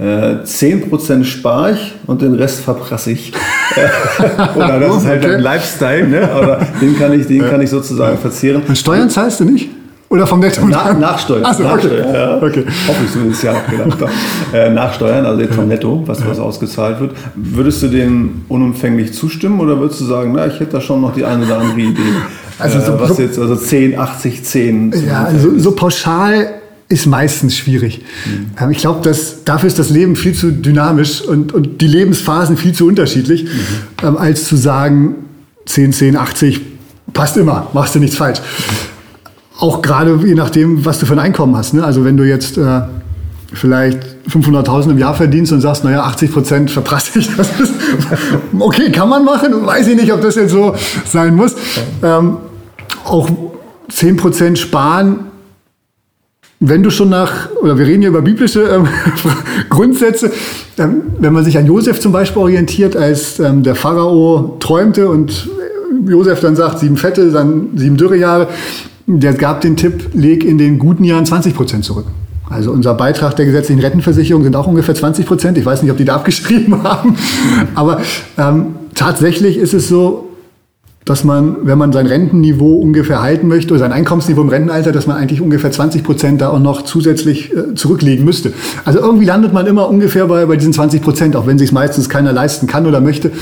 10% äh, spare ich und den Rest verprasse ich. [LAUGHS] Oder das ist halt okay. ein Lifestyle, ne? aber den kann ich, den kann ich sozusagen verzehren. Und Steuern zahlst du nicht? Oder vom Netto? Na, nachsteuern. Achso, nachsteuern, okay. Ja. okay. Hoffe ich zumindest, ja. Genau. [LAUGHS] äh, nachsteuern, also jetzt vom Netto, was, was ausgezahlt wird. Würdest du dem unumfänglich zustimmen oder würdest du sagen, na, ich hätte da schon noch die eine oder andere Idee? Also, so, äh, was jetzt, also 10, 80, 10. Ja, also so pauschal ist meistens schwierig. Mhm. Ich glaube, dass dafür ist das Leben viel zu dynamisch und, und die Lebensphasen viel zu unterschiedlich, mhm. ähm, als zu sagen, 10, 10, 80 passt immer, machst du nichts falsch. Auch gerade je nachdem, was du für ein Einkommen hast. Ne? Also wenn du jetzt äh, vielleicht 500.000 im Jahr verdienst und sagst, naja, 80 Prozent verprasse ich, das ist, [LAUGHS] okay, kann man machen, weiß ich nicht, ob das jetzt so sein muss. Ähm, auch 10 Prozent sparen, wenn du schon nach, oder wir reden hier über biblische ähm, [LAUGHS] Grundsätze, ähm, wenn man sich an Josef zum Beispiel orientiert, als ähm, der Pharao träumte und Josef dann sagt, sieben Fette, dann sieben Dürrejahre, der gab den Tipp, leg in den guten Jahren 20 Prozent zurück. Also unser Beitrag der gesetzlichen Rentenversicherung sind auch ungefähr 20 Prozent. Ich weiß nicht, ob die da abgeschrieben [LAUGHS] haben. Aber ähm, tatsächlich ist es so, dass man, wenn man sein Rentenniveau ungefähr halten möchte oder sein Einkommensniveau im Rentenalter, dass man eigentlich ungefähr 20 Prozent da auch noch zusätzlich äh, zurücklegen müsste. Also irgendwie landet man immer ungefähr bei, bei diesen 20 Prozent, auch wenn sich es meistens keiner leisten kann oder möchte.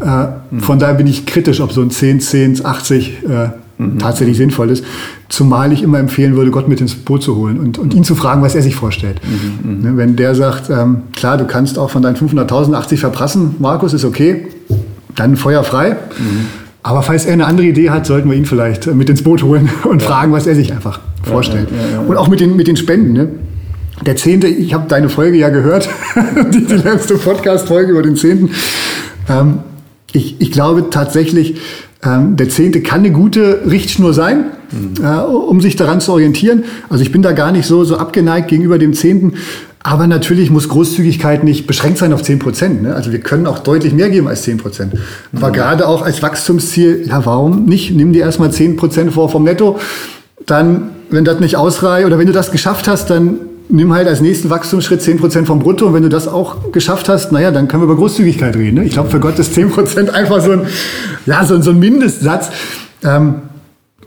Äh, mhm. Von daher bin ich kritisch, ob so ein 10, 10, 80 äh, mhm. tatsächlich sinnvoll ist. Zumal ich immer empfehlen würde, Gott mit ins Boot zu holen und, und ihn zu fragen, was er sich vorstellt. Mhm. mhm. Ne, wenn der sagt, ähm, klar, du kannst auch von deinen 500.000 80 verprassen, Markus, ist okay, dann Feuer frei. Aber falls er eine andere Idee hat, sollten wir ihn vielleicht mit ins Boot holen [LAUGHS] und ja. fragen, was er sich einfach vorstellt. Ja, und auch mit den, mit den Spenden. Ne? Der Zehnte, ich habe deine Folge ja gehört, [LAUGHS] die, die letzte Podcast-Folge über den Zehnten. Ähm, ich, ich glaube tatsächlich, ähm, der Zehnte kann eine gute Richtschnur sein, mhm. äh, um sich daran zu orientieren. Also ich bin da gar nicht so, so abgeneigt gegenüber dem Zehnten. Aber natürlich muss Großzügigkeit nicht beschränkt sein auf 10 Prozent. Ne? Also wir können auch deutlich mehr geben als 10 Prozent. Aber mhm. gerade auch als Wachstumsziel, ja, warum nicht? Nimm dir erstmal 10 Prozent vor vom Netto. Dann, wenn das nicht ausreicht oder wenn du das geschafft hast, dann nimm halt als nächsten Wachstumsschritt 10 Prozent vom Brutto. Und wenn du das auch geschafft hast, naja, dann können wir über Großzügigkeit reden. Ne? Ich glaube, für Gott ist 10 Prozent einfach so ein, ja, so, so ein Mindestsatz. Ähm,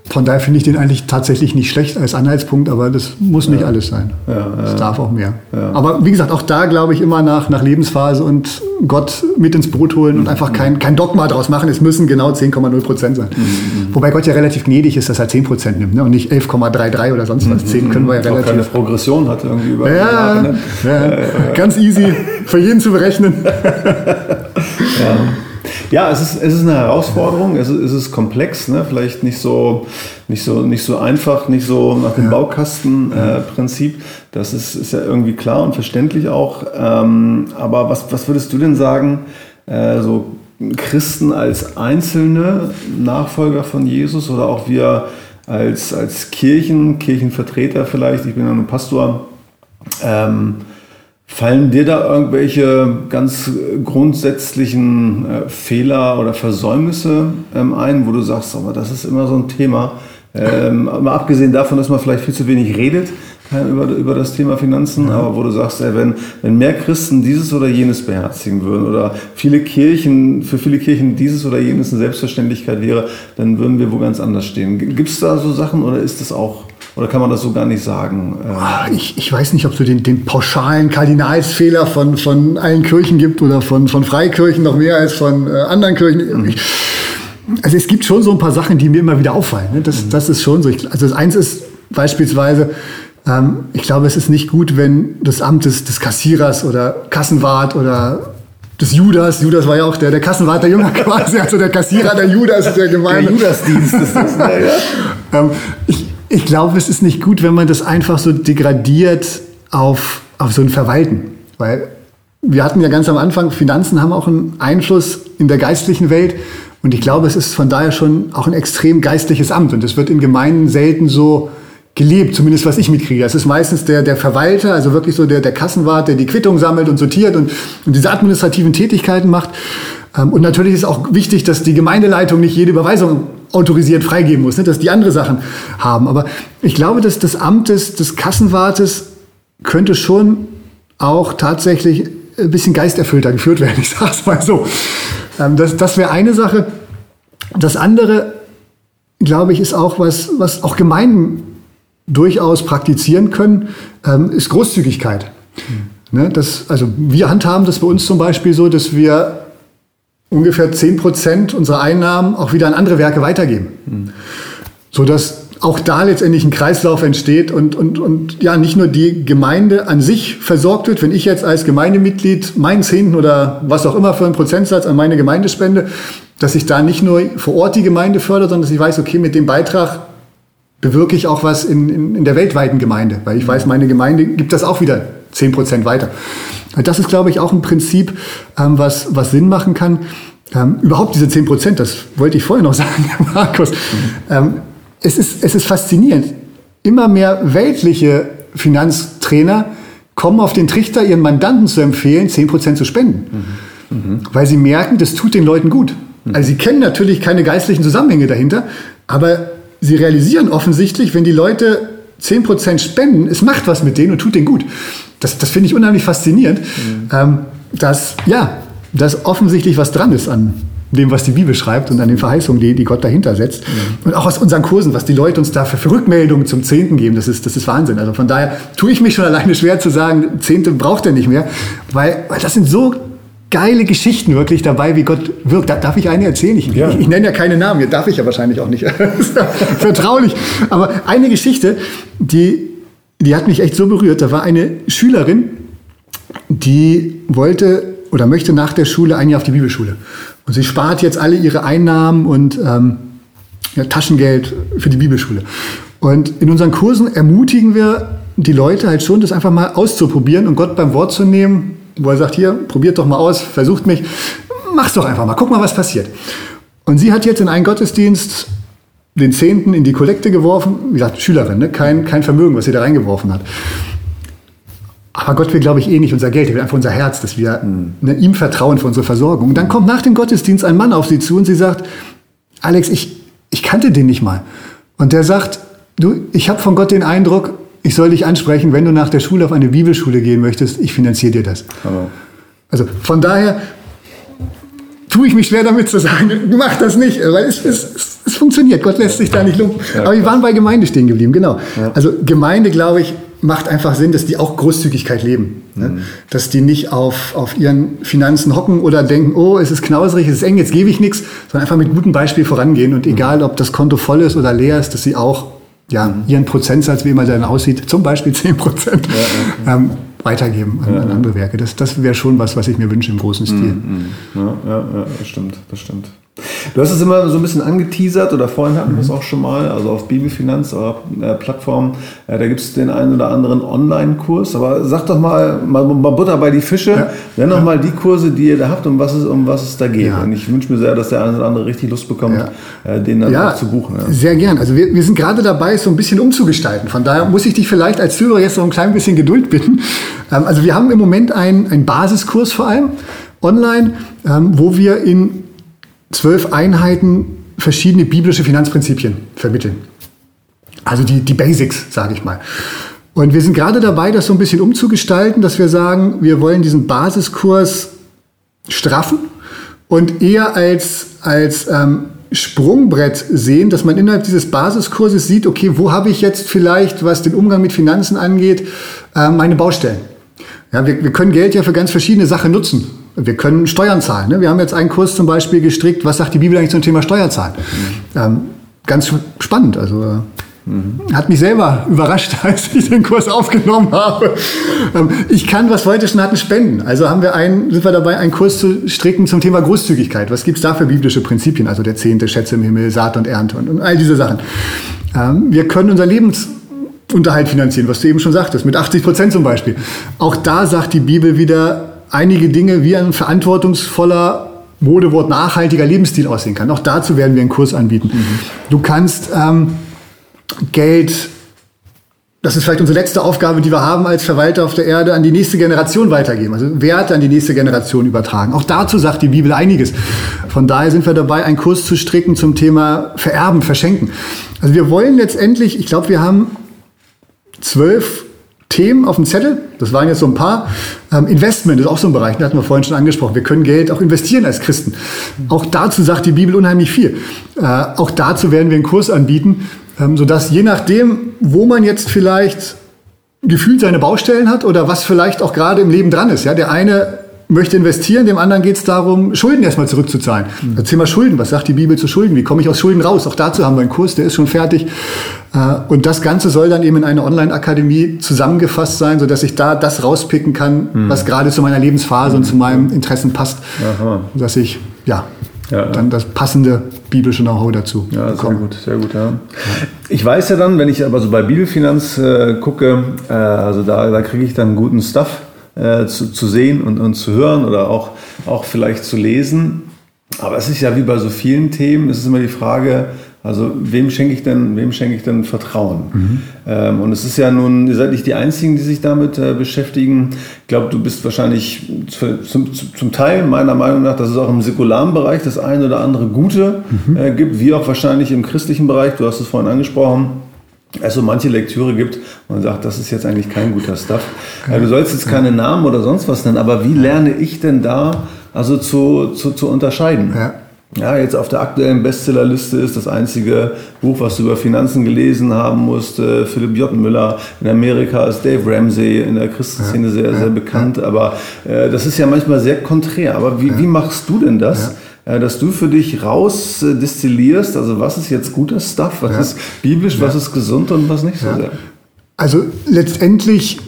von daher finde ich den eigentlich tatsächlich nicht schlecht als Anhaltspunkt, aber das muss nicht ja. alles sein. Es ja. darf auch mehr. Aber wie gesagt, auch da glaube ich immer nach, nach Lebensphase und Gott mit ins Boot holen und einfach kein, kein Dogma draus machen. Es müssen genau 10,0 Prozent sein. Mhm. Wobei Gott ja relativ gnädig ist, dass er 10 Prozent nimmt ne? und nicht 11,33 oder sonst was. 10 können wir ja relativ. Auch keine Progression hat irgendwie über. Ja, ne? ganz easy für jeden zu berechnen. [LAUGHS] ja. Ja, es ist, es ist eine Herausforderung, es ist, es ist komplex, ne? vielleicht nicht so, nicht, so, nicht so einfach, nicht so nach dem. Baukastenprinzip. Äh, das ist, ist ja irgendwie klar und verständlich auch. Ähm, aber was, was würdest du denn sagen, äh, so Christen als einzelne Nachfolger von Jesus oder auch wir als, als Kirchen, Kirchenvertreter vielleicht, ich bin ja ein Pastor, ähm, Fallen dir da irgendwelche ganz grundsätzlichen äh, Fehler oder Versäumnisse ähm, ein, wo du sagst, aber das ist immer so ein Thema, ähm, mal abgesehen davon, dass man vielleicht viel zu wenig redet über, über das Thema Finanzen, aber wo du sagst, ey, wenn, wenn mehr Christen dieses oder jenes beherzigen würden oder viele Kirchen, für viele Kirchen dieses oder jenes eine Selbstverständlichkeit wäre, dann würden wir wo ganz anders stehen. Gibt es da so Sachen oder ist das auch oder kann man das so gar nicht sagen? Ähm, ich, ich weiß nicht, ob es so den, den pauschalen Kardinalsfehler von, von allen Kirchen gibt oder von, von Freikirchen noch mehr als von äh, anderen Kirchen. Mhm. Ich, also es gibt schon so ein paar Sachen, die mir immer wieder auffallen. Ne? Das, mhm. das ist schon so. Also das eins ist beispielsweise, ähm, ich glaube, es ist nicht gut, wenn das Amt des, des Kassierers oder Kassenwart oder des Judas. Judas war ja auch der, der Kassenwart der Jünger [LAUGHS] quasi, also der Kassierer der Judas, der gemeine. Der Judasdienst ist das. Ne? [LAUGHS] Ähm, ich, ich glaube, es ist nicht gut, wenn man das einfach so degradiert auf, auf so ein Verwalten. Weil wir hatten ja ganz am Anfang, Finanzen haben auch einen Einfluss in der geistlichen Welt. Und ich glaube, es ist von daher schon auch ein extrem geistliches Amt. Und es wird in Gemeinden selten so gelebt, zumindest was ich mitkriege. Es ist meistens der, der Verwalter, also wirklich so der, der Kassenwart, der die Quittung sammelt und sortiert und, und diese administrativen Tätigkeiten macht. Ähm, und natürlich ist auch wichtig, dass die Gemeindeleitung nicht jede Überweisung autorisiert freigeben muss, ne, dass die andere Sachen haben. Aber ich glaube, dass das Amt des, des Kassenwartes könnte schon auch tatsächlich ein bisschen geisterfüllter geführt werden. [LAUGHS] Ich sage es mal so. Ähm, das das wäre eine Sache. Das andere, glaube ich, ist auch was, was auch Gemeinden durchaus praktizieren können, ähm, ist Großzügigkeit. Mhm. Das, also wir handhaben das bei uns zum Beispiel so, dass wir ungefähr 10 Prozent unserer Einnahmen auch wieder an andere Werke weitergeben. Mhm. Sodass auch da letztendlich ein Kreislauf entsteht und, und, und ja, nicht nur die Gemeinde an sich versorgt wird. Wenn ich jetzt als Gemeindemitglied meinen Zehnten oder was auch immer für einen Prozentsatz an meine Gemeinde spende, dass ich da nicht nur vor Ort die Gemeinde fördere, sondern dass ich weiß, okay, mit dem Beitrag bewirke ich auch was in, in, in der weltweiten Gemeinde, weil ich weiß, meine Gemeinde gibt das auch wieder 10 Prozent weiter. Das ist, glaube ich, auch ein Prinzip, ähm, was, was Sinn machen kann. Ähm, überhaupt diese 10 Prozent, das wollte ich vorher noch [LAUGHS] sagen, Markus. Ähm, es, ist, es ist faszinierend. Immer mehr weltliche Finanztrainer kommen auf den Trichter, ihren Mandanten zu empfehlen, 10 Prozent zu spenden. Mhm. Mhm. Weil sie merken, das tut den Leuten gut. Mhm. Also sie kennen natürlich keine geistlichen Zusammenhänge dahinter, aber sie realisieren offensichtlich, wenn die Leute 10% spenden, es macht was mit denen und tut denen gut. Das, das finde ich unheimlich faszinierend, mhm. ähm, dass, ja, dass offensichtlich was dran ist an dem, was die Bibel schreibt und an den Verheißungen, die, die Gott dahinter setzt. Mhm. Und auch aus unseren Kursen, was die Leute uns da für, Rückmeldungen zum Zehnten geben, das ist, das ist Wahnsinn. Also von daher tue ich mich schon alleine schwer zu sagen, Zehnte braucht er nicht mehr, weil, weil das sind so geile Geschichten wirklich dabei, wie Gott wirkt. Da, darf ich eine erzählen? Ich, ja. ich, ich, nenne ja keine Namen, hier darf ich ja wahrscheinlich auch nicht. [LAUGHS] Vertraulich. Aber eine Geschichte, die, die hat mich echt so berührt. Da war eine Schülerin, die wollte oder möchte nach der Schule ein Jahr auf die Bibelschule. Und sie spart jetzt alle ihre Einnahmen und ähm, ja, Taschengeld für die Bibelschule. Und in unseren Kursen ermutigen wir die Leute halt schon, das einfach mal auszuprobieren und Gott beim Wort zu nehmen, wo er sagt, hier, probiert doch mal aus, versucht mich, mach's doch einfach mal, guck mal, was passiert. Und sie hat jetzt in einen Gottesdienst den Zehnten in die Kollekte geworfen, wie gesagt, Schülerin, ne? kein, kein Vermögen, was sie da reingeworfen hat. Aber Gott will, glaube ich, eh nicht unser Geld, er will einfach unser Herz, dass wir mhm. ne, ihm vertrauen für unsere Versorgung. Und dann kommt nach dem Gottesdienst ein Mann auf sie zu und sie sagt, Alex, ich, ich kannte den nicht mal. Und der sagt, du, ich habe von Gott den Eindruck, ich soll dich ansprechen, wenn du nach der Schule auf eine Bibelschule gehen möchtest, ich finanziere dir das. Oh. Also von daher tue ich mich schwer damit zu sagen, mach das nicht, weil es, es, es funktioniert. Gott lässt sich da nicht lumpen. Ja, Aber wir waren bei Gemeinde stehen geblieben, genau. Ja. Also Gemeinde, glaube ich, macht einfach Sinn, dass die auch Großzügigkeit leben. Ne? Mhm. Dass die nicht auf, auf ihren Finanzen hocken oder denken, oh, es ist knauserig, es ist eng, jetzt gebe ich nichts, sondern einfach mit gutem Beispiel vorangehen. Und egal, ob das Konto voll ist oder leer ist, dass sie auch ja, mhm. ihren Prozentsatz, wie immer der dann aussieht, zum Beispiel 10 Prozent, ja, ja. ähm, weitergeben an, an, andere Werke. Das, das wäre schon was, was ich mir wünsche im großen Stil. Mhm. Ja, ja, das stimmt, das stimmt. Du hast es immer so ein bisschen angeteasert oder vorhin hatten wir es auch schon mal, also auf Bibelfinanz, eurer äh, Plattform, äh, da gibt es den einen oder anderen Online-Kurs. Aber sag doch mal, mal, mal Butter bei die Fische, ja. nenn doch ja. mal die Kurse, die ihr da habt und was es, um was es da geht. Ja. Und ich wünsche mir sehr, dass der eine oder andere richtig Lust bekommt, ja. äh, den dann auch zu buchen. Sehr gern. Also wir, wir sind gerade dabei, es so ein bisschen umzugestalten. Von daher muss ich dich vielleicht als Zuhörer jetzt noch ein klein bisschen Geduld bitten. Ähm, also wir haben im Moment einen Basiskurs vor allem online, ähm, wo wir in zwölf Einheiten verschiedene biblische Finanzprinzipien vermitteln. Also die, die Basics, sage ich mal. Und wir sind gerade dabei, das so ein bisschen umzugestalten, dass wir sagen, wir wollen diesen Basiskurs straffen und eher als, als ähm, Sprungbrett sehen, dass man innerhalb dieses Basiskurses sieht, okay, wo habe ich jetzt vielleicht, was den Umgang mit Finanzen angeht, äh, meine Baustellen. Ja, wir, wir können Geld ja für ganz verschiedene Sachen nutzen. Wir können Steuern zahlen. Ne? Wir haben jetzt einen Kurs zum Beispiel gestrickt, was sagt die Bibel eigentlich zum Thema Steuerzahlen? Mhm. Ähm, ganz spannend. Also mhm. hat mich selber überrascht, [LAUGHS] als ich den Kurs aufgenommen habe. Ähm, ich kann, was wir heute schon hatten, spenden. Also haben wir einen, sind wir dabei, einen Kurs zu stricken zum Thema Großzügigkeit. Was gibt es da für biblische Prinzipien? Also der Zehnte, Schätze im Himmel, Saat und Ernte und, und all diese Sachen. Ähm, wir können unser Lebensunterhalt finanzieren, was du eben schon sagtest, mit 80 Prozent zum Beispiel. Auch da sagt die Bibel wieder, einige Dinge wie ein verantwortungsvoller Modewort nachhaltiger Lebensstil aussehen kann. Auch dazu werden wir einen Kurs anbieten. Mhm. Du kannst ähm, Geld, das ist vielleicht unsere letzte Aufgabe, die wir haben als Verwalter auf der Erde, an die nächste Generation weitergeben, also Werte an die nächste Generation übertragen. Auch dazu sagt die Bibel einiges. Von daher sind wir dabei, einen Kurs zu stricken zum Thema Vererben, Verschenken. Also wir wollen letztendlich, ich glaube, wir haben zwölf Themen auf dem Zettel. Das waren jetzt so ein paar. Ähm, Investment ist auch so ein Bereich, den hatten wir vorhin schon angesprochen. Wir können Geld auch investieren als Christen. Auch dazu sagt die Bibel unheimlich viel. Äh, auch dazu werden wir einen Kurs anbieten, ähm, sodass je nachdem, wo man jetzt vielleicht gefühlt seine Baustellen hat oder was vielleicht auch gerade im Leben dran ist. Ja, der eine möchte investieren, dem anderen geht es darum, Schulden erstmal zurückzuzahlen. Mhm. Das Thema Schulden, was sagt die Bibel zu Schulden? Wie komme ich aus Schulden raus? Auch dazu haben wir einen Kurs, der ist schon fertig. Äh, und das Ganze soll dann eben in einer Online-Akademie zusammengefasst sein, sodass ich da das rauspicken kann, mhm. was gerade zu meiner Lebensphase mhm. und zu meinen Interessen passt. Aha. Dass ich, ja, ja, dann das passende biblische Know-how dazu. Ja, bekomme. sehr gut, sehr gut. Ja. Ich weiß ja dann, wenn ich aber so bei Bibelfinanz äh, gucke, äh, also da, da kriege ich dann guten Stuff äh, zu, zu sehen und, und zu hören oder auch, auch vielleicht zu lesen. Aber es ist ja wie bei so vielen Themen, es ist immer die Frage, also wem schenke ich denn, wem schenke ich denn Vertrauen? Mhm. Ähm, und es ist ja nun, ihr seid nicht die Einzigen, die sich damit äh, beschäftigen. Ich glaube, du bist wahrscheinlich zu, zum, zum, Teil meiner Meinung nach, dass es auch im säkularen Bereich das eine oder andere Gute mhm. äh, gibt, wie auch wahrscheinlich im christlichen Bereich. Du hast es vorhin angesprochen es so manche Lektüre gibt man sagt, das ist jetzt eigentlich kein guter Stuff. Ja. Du sollst jetzt keine Namen oder sonst was nennen, aber wie lerne ich denn da also zu, zu, zu unterscheiden? Ja. ja, jetzt auf der aktuellen Bestsellerliste ist das einzige Buch, was du über Finanzen gelesen haben musst, äh, Philipp J. Müller. In Amerika ist Dave Ramsey in der Christenszene sehr, sehr bekannt. Aber äh, das ist ja manchmal sehr konträr. Aber wie, wie machst du denn das? Äh, dass du für dich raus äh, destillierst, also was ist jetzt guter Stuff, was ist biblisch, was ist gesund und was nicht so sehr. Also letztendlich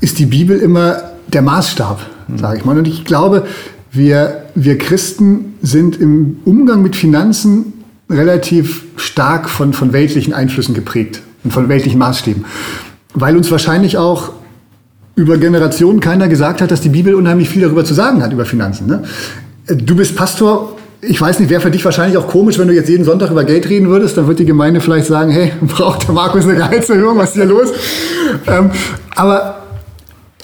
ist die Bibel immer der Maßstab, sage ich mal. Und ich glaube, wir, wir Christen sind im Umgang mit Finanzen relativ stark von, von weltlichen Einflüssen geprägt und von weltlichen Maßstäben. Weil uns wahrscheinlich auch über Generationen keiner gesagt hat, dass die Bibel unheimlich viel darüber zu sagen hat, über Finanzen. Ne? Du bist Pastor. Ich weiß nicht, wäre für dich wahrscheinlich auch komisch, wenn du jetzt jeden Sonntag über Geld reden würdest. Dann wird die Gemeinde vielleicht sagen, hey, [LAUGHS] braucht der Markus eine Gehaltserhöhung? Was ist hier los? Ähm, aber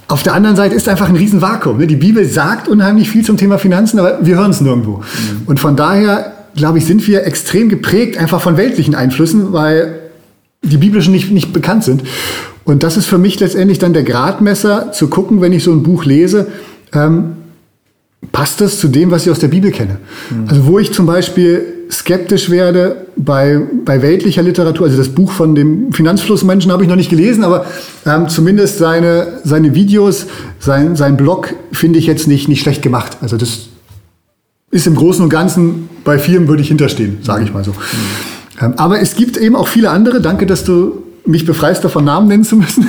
auf der anderen Seite ist einfach ein Riesenvakuum. Ne? Die Bibel sagt unheimlich viel zum Thema Finanzen, aber wir hören es nirgendwo. Mhm. Und von daher, glaube ich, sind wir extrem geprägt einfach von weltlichen Einflüssen, weil die biblischen nicht, nicht bekannt sind. Und das ist für mich letztendlich dann der Gradmesser, zu gucken, wenn ich so ein Buch lese, ähm, passt das zu dem, was ich aus der Bibel kenne? Mhm. Also wo ich zum Beispiel skeptisch werde bei, bei weltlicher Literatur, also das Buch von dem Finanzflussmenschen habe ich noch nicht gelesen, aber ähm, zumindest seine, seine Videos, sein, sein Blog finde ich jetzt nicht, nicht schlecht gemacht. Also das ist im Großen und Ganzen, bei vielen würde ich hinterstehen, sage ich mal so. Mhm. Ähm, aber es gibt eben auch viele andere, danke, dass du mich befreist davon, Namen nennen zu müssen,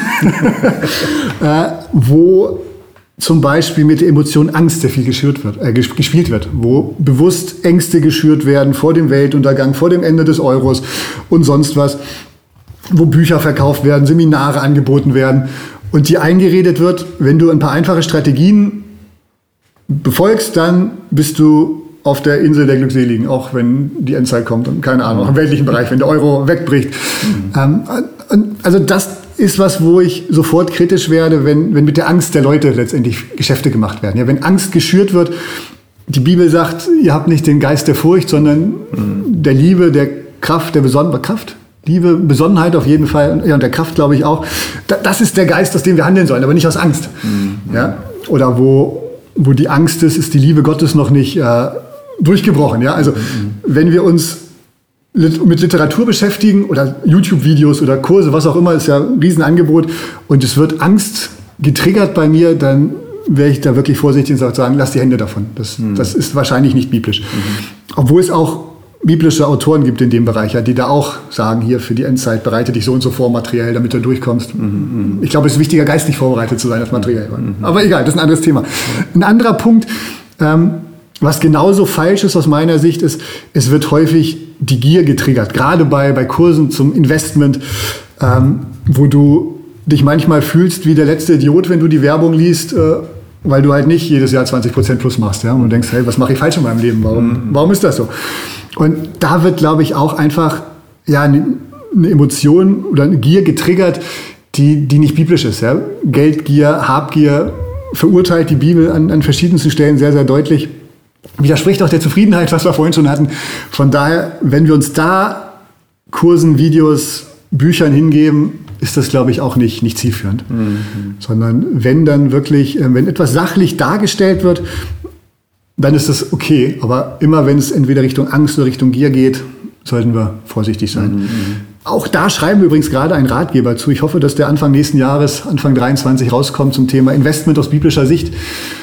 [LAUGHS] äh, wo zum Beispiel mit der Emotion Angst sehr viel geschürt wird, äh, gespielt wird, wo bewusst Ängste geschürt werden vor dem Weltuntergang, vor dem Ende des Euros und sonst was, wo Bücher verkauft werden, Seminare angeboten werden und die eingeredet wird, wenn du ein paar einfache Strategien befolgst, dann bist du auf der Insel der Glückseligen, auch wenn die Endzeit kommt und keine Ahnung, im weltlichen Bereich, wenn der Euro wegbricht. Mhm. Ähm, also das ist was, wo ich sofort kritisch werde, wenn, wenn mit der Angst der Leute letztendlich Geschäfte gemacht werden. Ja, wenn Angst geschürt wird, die Bibel sagt, ihr habt nicht den Geist der Furcht, sondern mhm. der Liebe, der Kraft, der besonderen Kraft. Liebe, Besonnenheit auf jeden Fall ja, und der Kraft, glaube ich, auch. das ist der Geist, aus dem wir handeln sollen, aber nicht aus Angst. Mhm. Ja? Oder wo, wo die Angst ist, ist die Liebe Gottes noch nicht äh, durchgebrochen. Ja? Also, mhm. wenn wir uns mit Literatur beschäftigen oder YouTube-Videos oder Kurse, was auch immer, ist ja ein Riesenangebot und es wird Angst getriggert bei mir, dann wäre ich da wirklich vorsichtig und sagen, lass die Hände davon. Das, mhm. das ist wahrscheinlich nicht biblisch. Mhm. Obwohl es auch biblische Autoren gibt in dem Bereich, ja, die da auch sagen, hier für die Endzeit bereite dich so und so vor materiell, damit du durchkommst. Mhm. mhm. Ich glaube, es ist wichtiger, geistlich vorbereitet zu sein als materiell. Mhm. Aber egal, das ist ein anderes Thema. Ein anderer Punkt, ähm, was genauso falsch ist aus meiner Sicht, ist, es wird häufig die Gier getriggert, gerade bei, bei Kursen zum Investment, ähm, wo du dich manchmal fühlst wie der letzte Idiot, wenn du die Werbung liest, äh, weil du halt nicht jedes Jahr 20% plus machst. Ja? Und du denkst, hey, was mache ich falsch in meinem Leben? Warum, mhm. warum ist das so? Und da wird, glaube ich, auch einfach ja, eine, eine Emotion oder eine Gier getriggert, die, die nicht biblisch ist. Ja? Geldgier, Habgier verurteilt die Bibel an, an verschiedensten Stellen sehr, sehr deutlich widerspricht auch der Zufriedenheit, was wir vorhin schon hatten. Von daher, wenn wir uns da Kursen, Videos, Büchern hingeben, ist das, glaube ich, auch nicht, nicht zielführend. Mhm. Sondern wenn dann wirklich, äh, wenn etwas sachlich dargestellt wird, dann ist das okay. Aber immer wenn es entweder Richtung Angst oder Richtung Gier geht, sollten wir vorsichtig sein. Mhm. Auch da schreiben wir übrigens gerade einen Ratgeber zu. Ich hoffe, dass der Anfang nächsten Jahres, Anfang 23 rauskommt zum Thema Investment aus biblischer Sicht.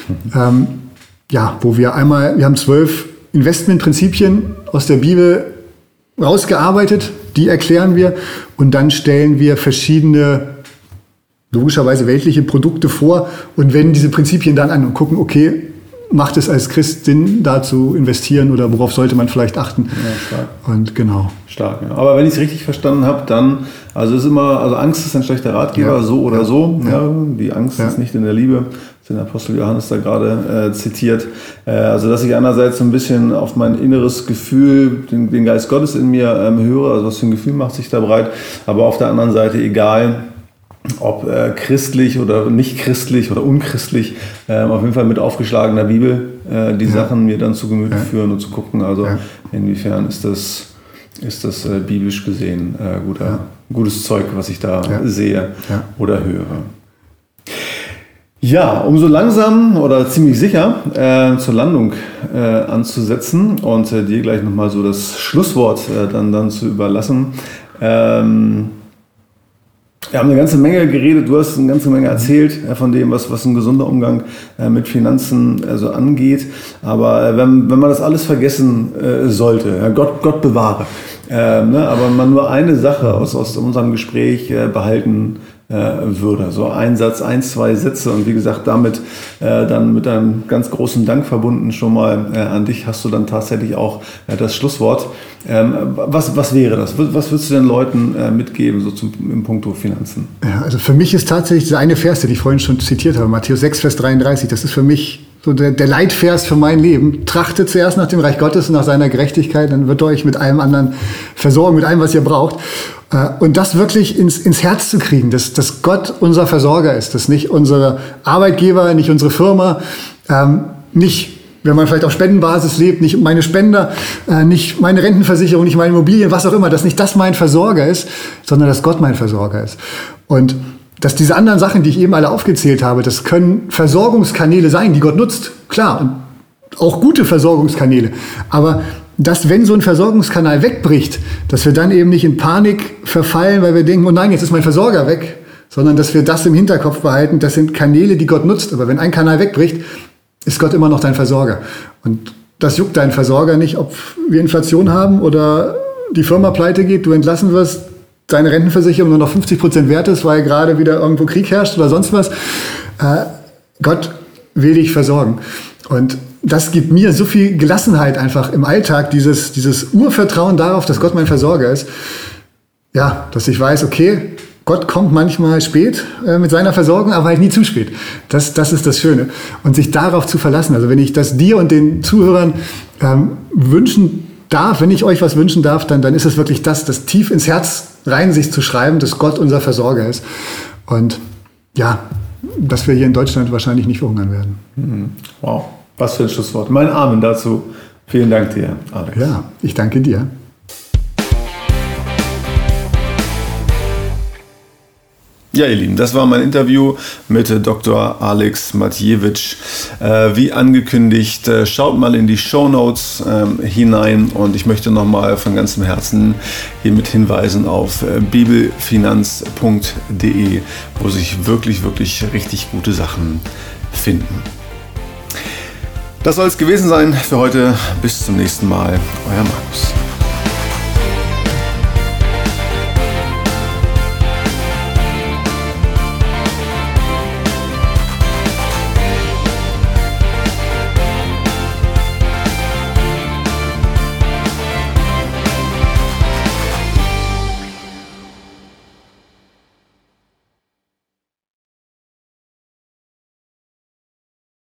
Mhm. Ähm, ja, wo wir einmal, wir haben zwölf Investmentprinzipien aus der Bibel rausgearbeitet, die erklären wir und dann stellen wir verschiedene logischerweise weltliche Produkte vor und wenden diese Prinzipien dann an und gucken, okay, macht es als Christ Sinn, da zu investieren oder worauf sollte man vielleicht achten? Ja, stark. Und genau. Stark, ja. Aber wenn ich es richtig verstanden habe, dann, also ist immer, also Angst ist ein schlechter Ratgeber, ja. so oder so. Ja. Die Angst ist nicht in der Liebe den Apostel Johannes da gerade äh, zitiert. Äh, also dass ich einerseits so ein bisschen auf mein inneres Gefühl, den, den Geist Gottes in mir ähm, höre, also was für ein Gefühl macht sich da breit, aber auf der anderen Seite egal, ob äh, christlich oder nicht christlich oder unchristlich, äh, auf jeden Fall mit aufgeschlagener Bibel äh, die ja. Sachen mir dann zu Gemüte ja. führen und zu gucken, also ja. inwiefern ist das, ist das äh, biblisch gesehen äh, guter, gutes Zeug, was ich da sehe oder höre. Ja, um so langsam oder ziemlich sicher äh, zur Landung äh, anzusetzen und äh, dir gleich nochmal so das Schlusswort äh, dann, dann zu überlassen. Ähm, wir haben eine ganze Menge geredet, du hast eine ganze Menge erzählt äh, von dem, was, was ein gesunder Umgang äh, mit Finanzen also angeht. Aber wenn, wenn man das alles vergessen sollte, ja, Gott, Gott bewahre, ne, aber man nur eine Sache aus, aus unserem Gespräch behalten würde. So ein Satz, ein, zwei Sätze und wie gesagt, damit äh, dann mit einem ganz großen Dank verbunden schon mal äh, an dich hast du dann tatsächlich auch äh, das Schlusswort. Ähm, was, was wäre das? Was würdest du den Leuten äh, mitgeben, so zum, im Punkto Finanzen? Ja, also für mich ist tatsächlich dieser eine Vers, den ich vorhin schon zitiert habe, Matthäus 6, Vers 33, das ist für mich so der, der Leitvers für mein Leben. Trachtet zuerst nach dem Reich Gottes und nach seiner Gerechtigkeit, dann wird euch mit allem anderen versorgen, mit allem, was ihr braucht. Äh, und das wirklich ins, ins Herz zu kriegen, dass, dass Gott unser Versorger ist, dass nicht unsere Arbeitgeber, nicht unsere Firma, ähm, nicht wenn man vielleicht auf Spendenbasis lebt, nicht meine Spender, äh, nicht meine Rentenversicherung, nicht meine Immobilien, was auch immer, dass nicht das mein Versorger ist, sondern dass Gott mein Versorger ist. Und dass diese anderen Sachen, die ich eben alle aufgezählt habe, das können Versorgungskanäle sein, die Gott nutzt, klar, und auch gute Versorgungskanäle. Aber dass wenn so ein Versorgungskanal wegbricht, dass wir dann eben nicht in Panik verfallen, weil wir denken, oh nein, jetzt ist mein Versorger weg, sondern dass wir das im Hinterkopf behalten, das sind Kanäle, die Gott nutzt. Aber wenn ein Kanal wegbricht, ist Gott immer noch dein Versorger. Und das juckt deinen Versorger nicht, ob wir Inflation haben oder die Firma pleite geht, du entlassen wirst, deine Rentenversicherung nur noch 50 Prozent wert ist, weil gerade wieder irgendwo Krieg herrscht oder sonst was. Äh, Gott will dich versorgen. Und das gibt mir so viel Gelassenheit einfach im Alltag, dieses, dieses Urvertrauen darauf, dass Gott mein Versorger ist. Ja, dass ich weiß, okay, Gott kommt manchmal spät äh, mit seiner Versorgung, aber halt nie zu spät. Das, das ist das Schöne. Und sich darauf zu verlassen. Also wenn ich das dir und den Zuhörern ähm, wünschen darf, wenn ich euch was wünschen darf, dann, dann ist es wirklich das, das tief ins Herz rein sich zu schreiben, dass Gott unser Versorger ist. Und ja, dass wir hier in Deutschland wahrscheinlich nicht verhungern werden. Mhm. Wow. Was für ein Schlusswort. Mein Amen dazu. Vielen Dank dir, Alex. Ja, ich danke dir. Ja, ihr Lieben, das war mein Interview mit Dr. Alex Matjewitsch. Äh, wie angekündigt, äh, schaut mal in die Show Notes äh, hinein und ich möchte nochmal von ganzem Herzen hiermit hinweisen auf äh, bibelfinanz.de, wo sich wirklich, wirklich richtig gute Sachen finden. Das soll es gewesen sein für heute. Bis zum nächsten Mal. Euer Markus.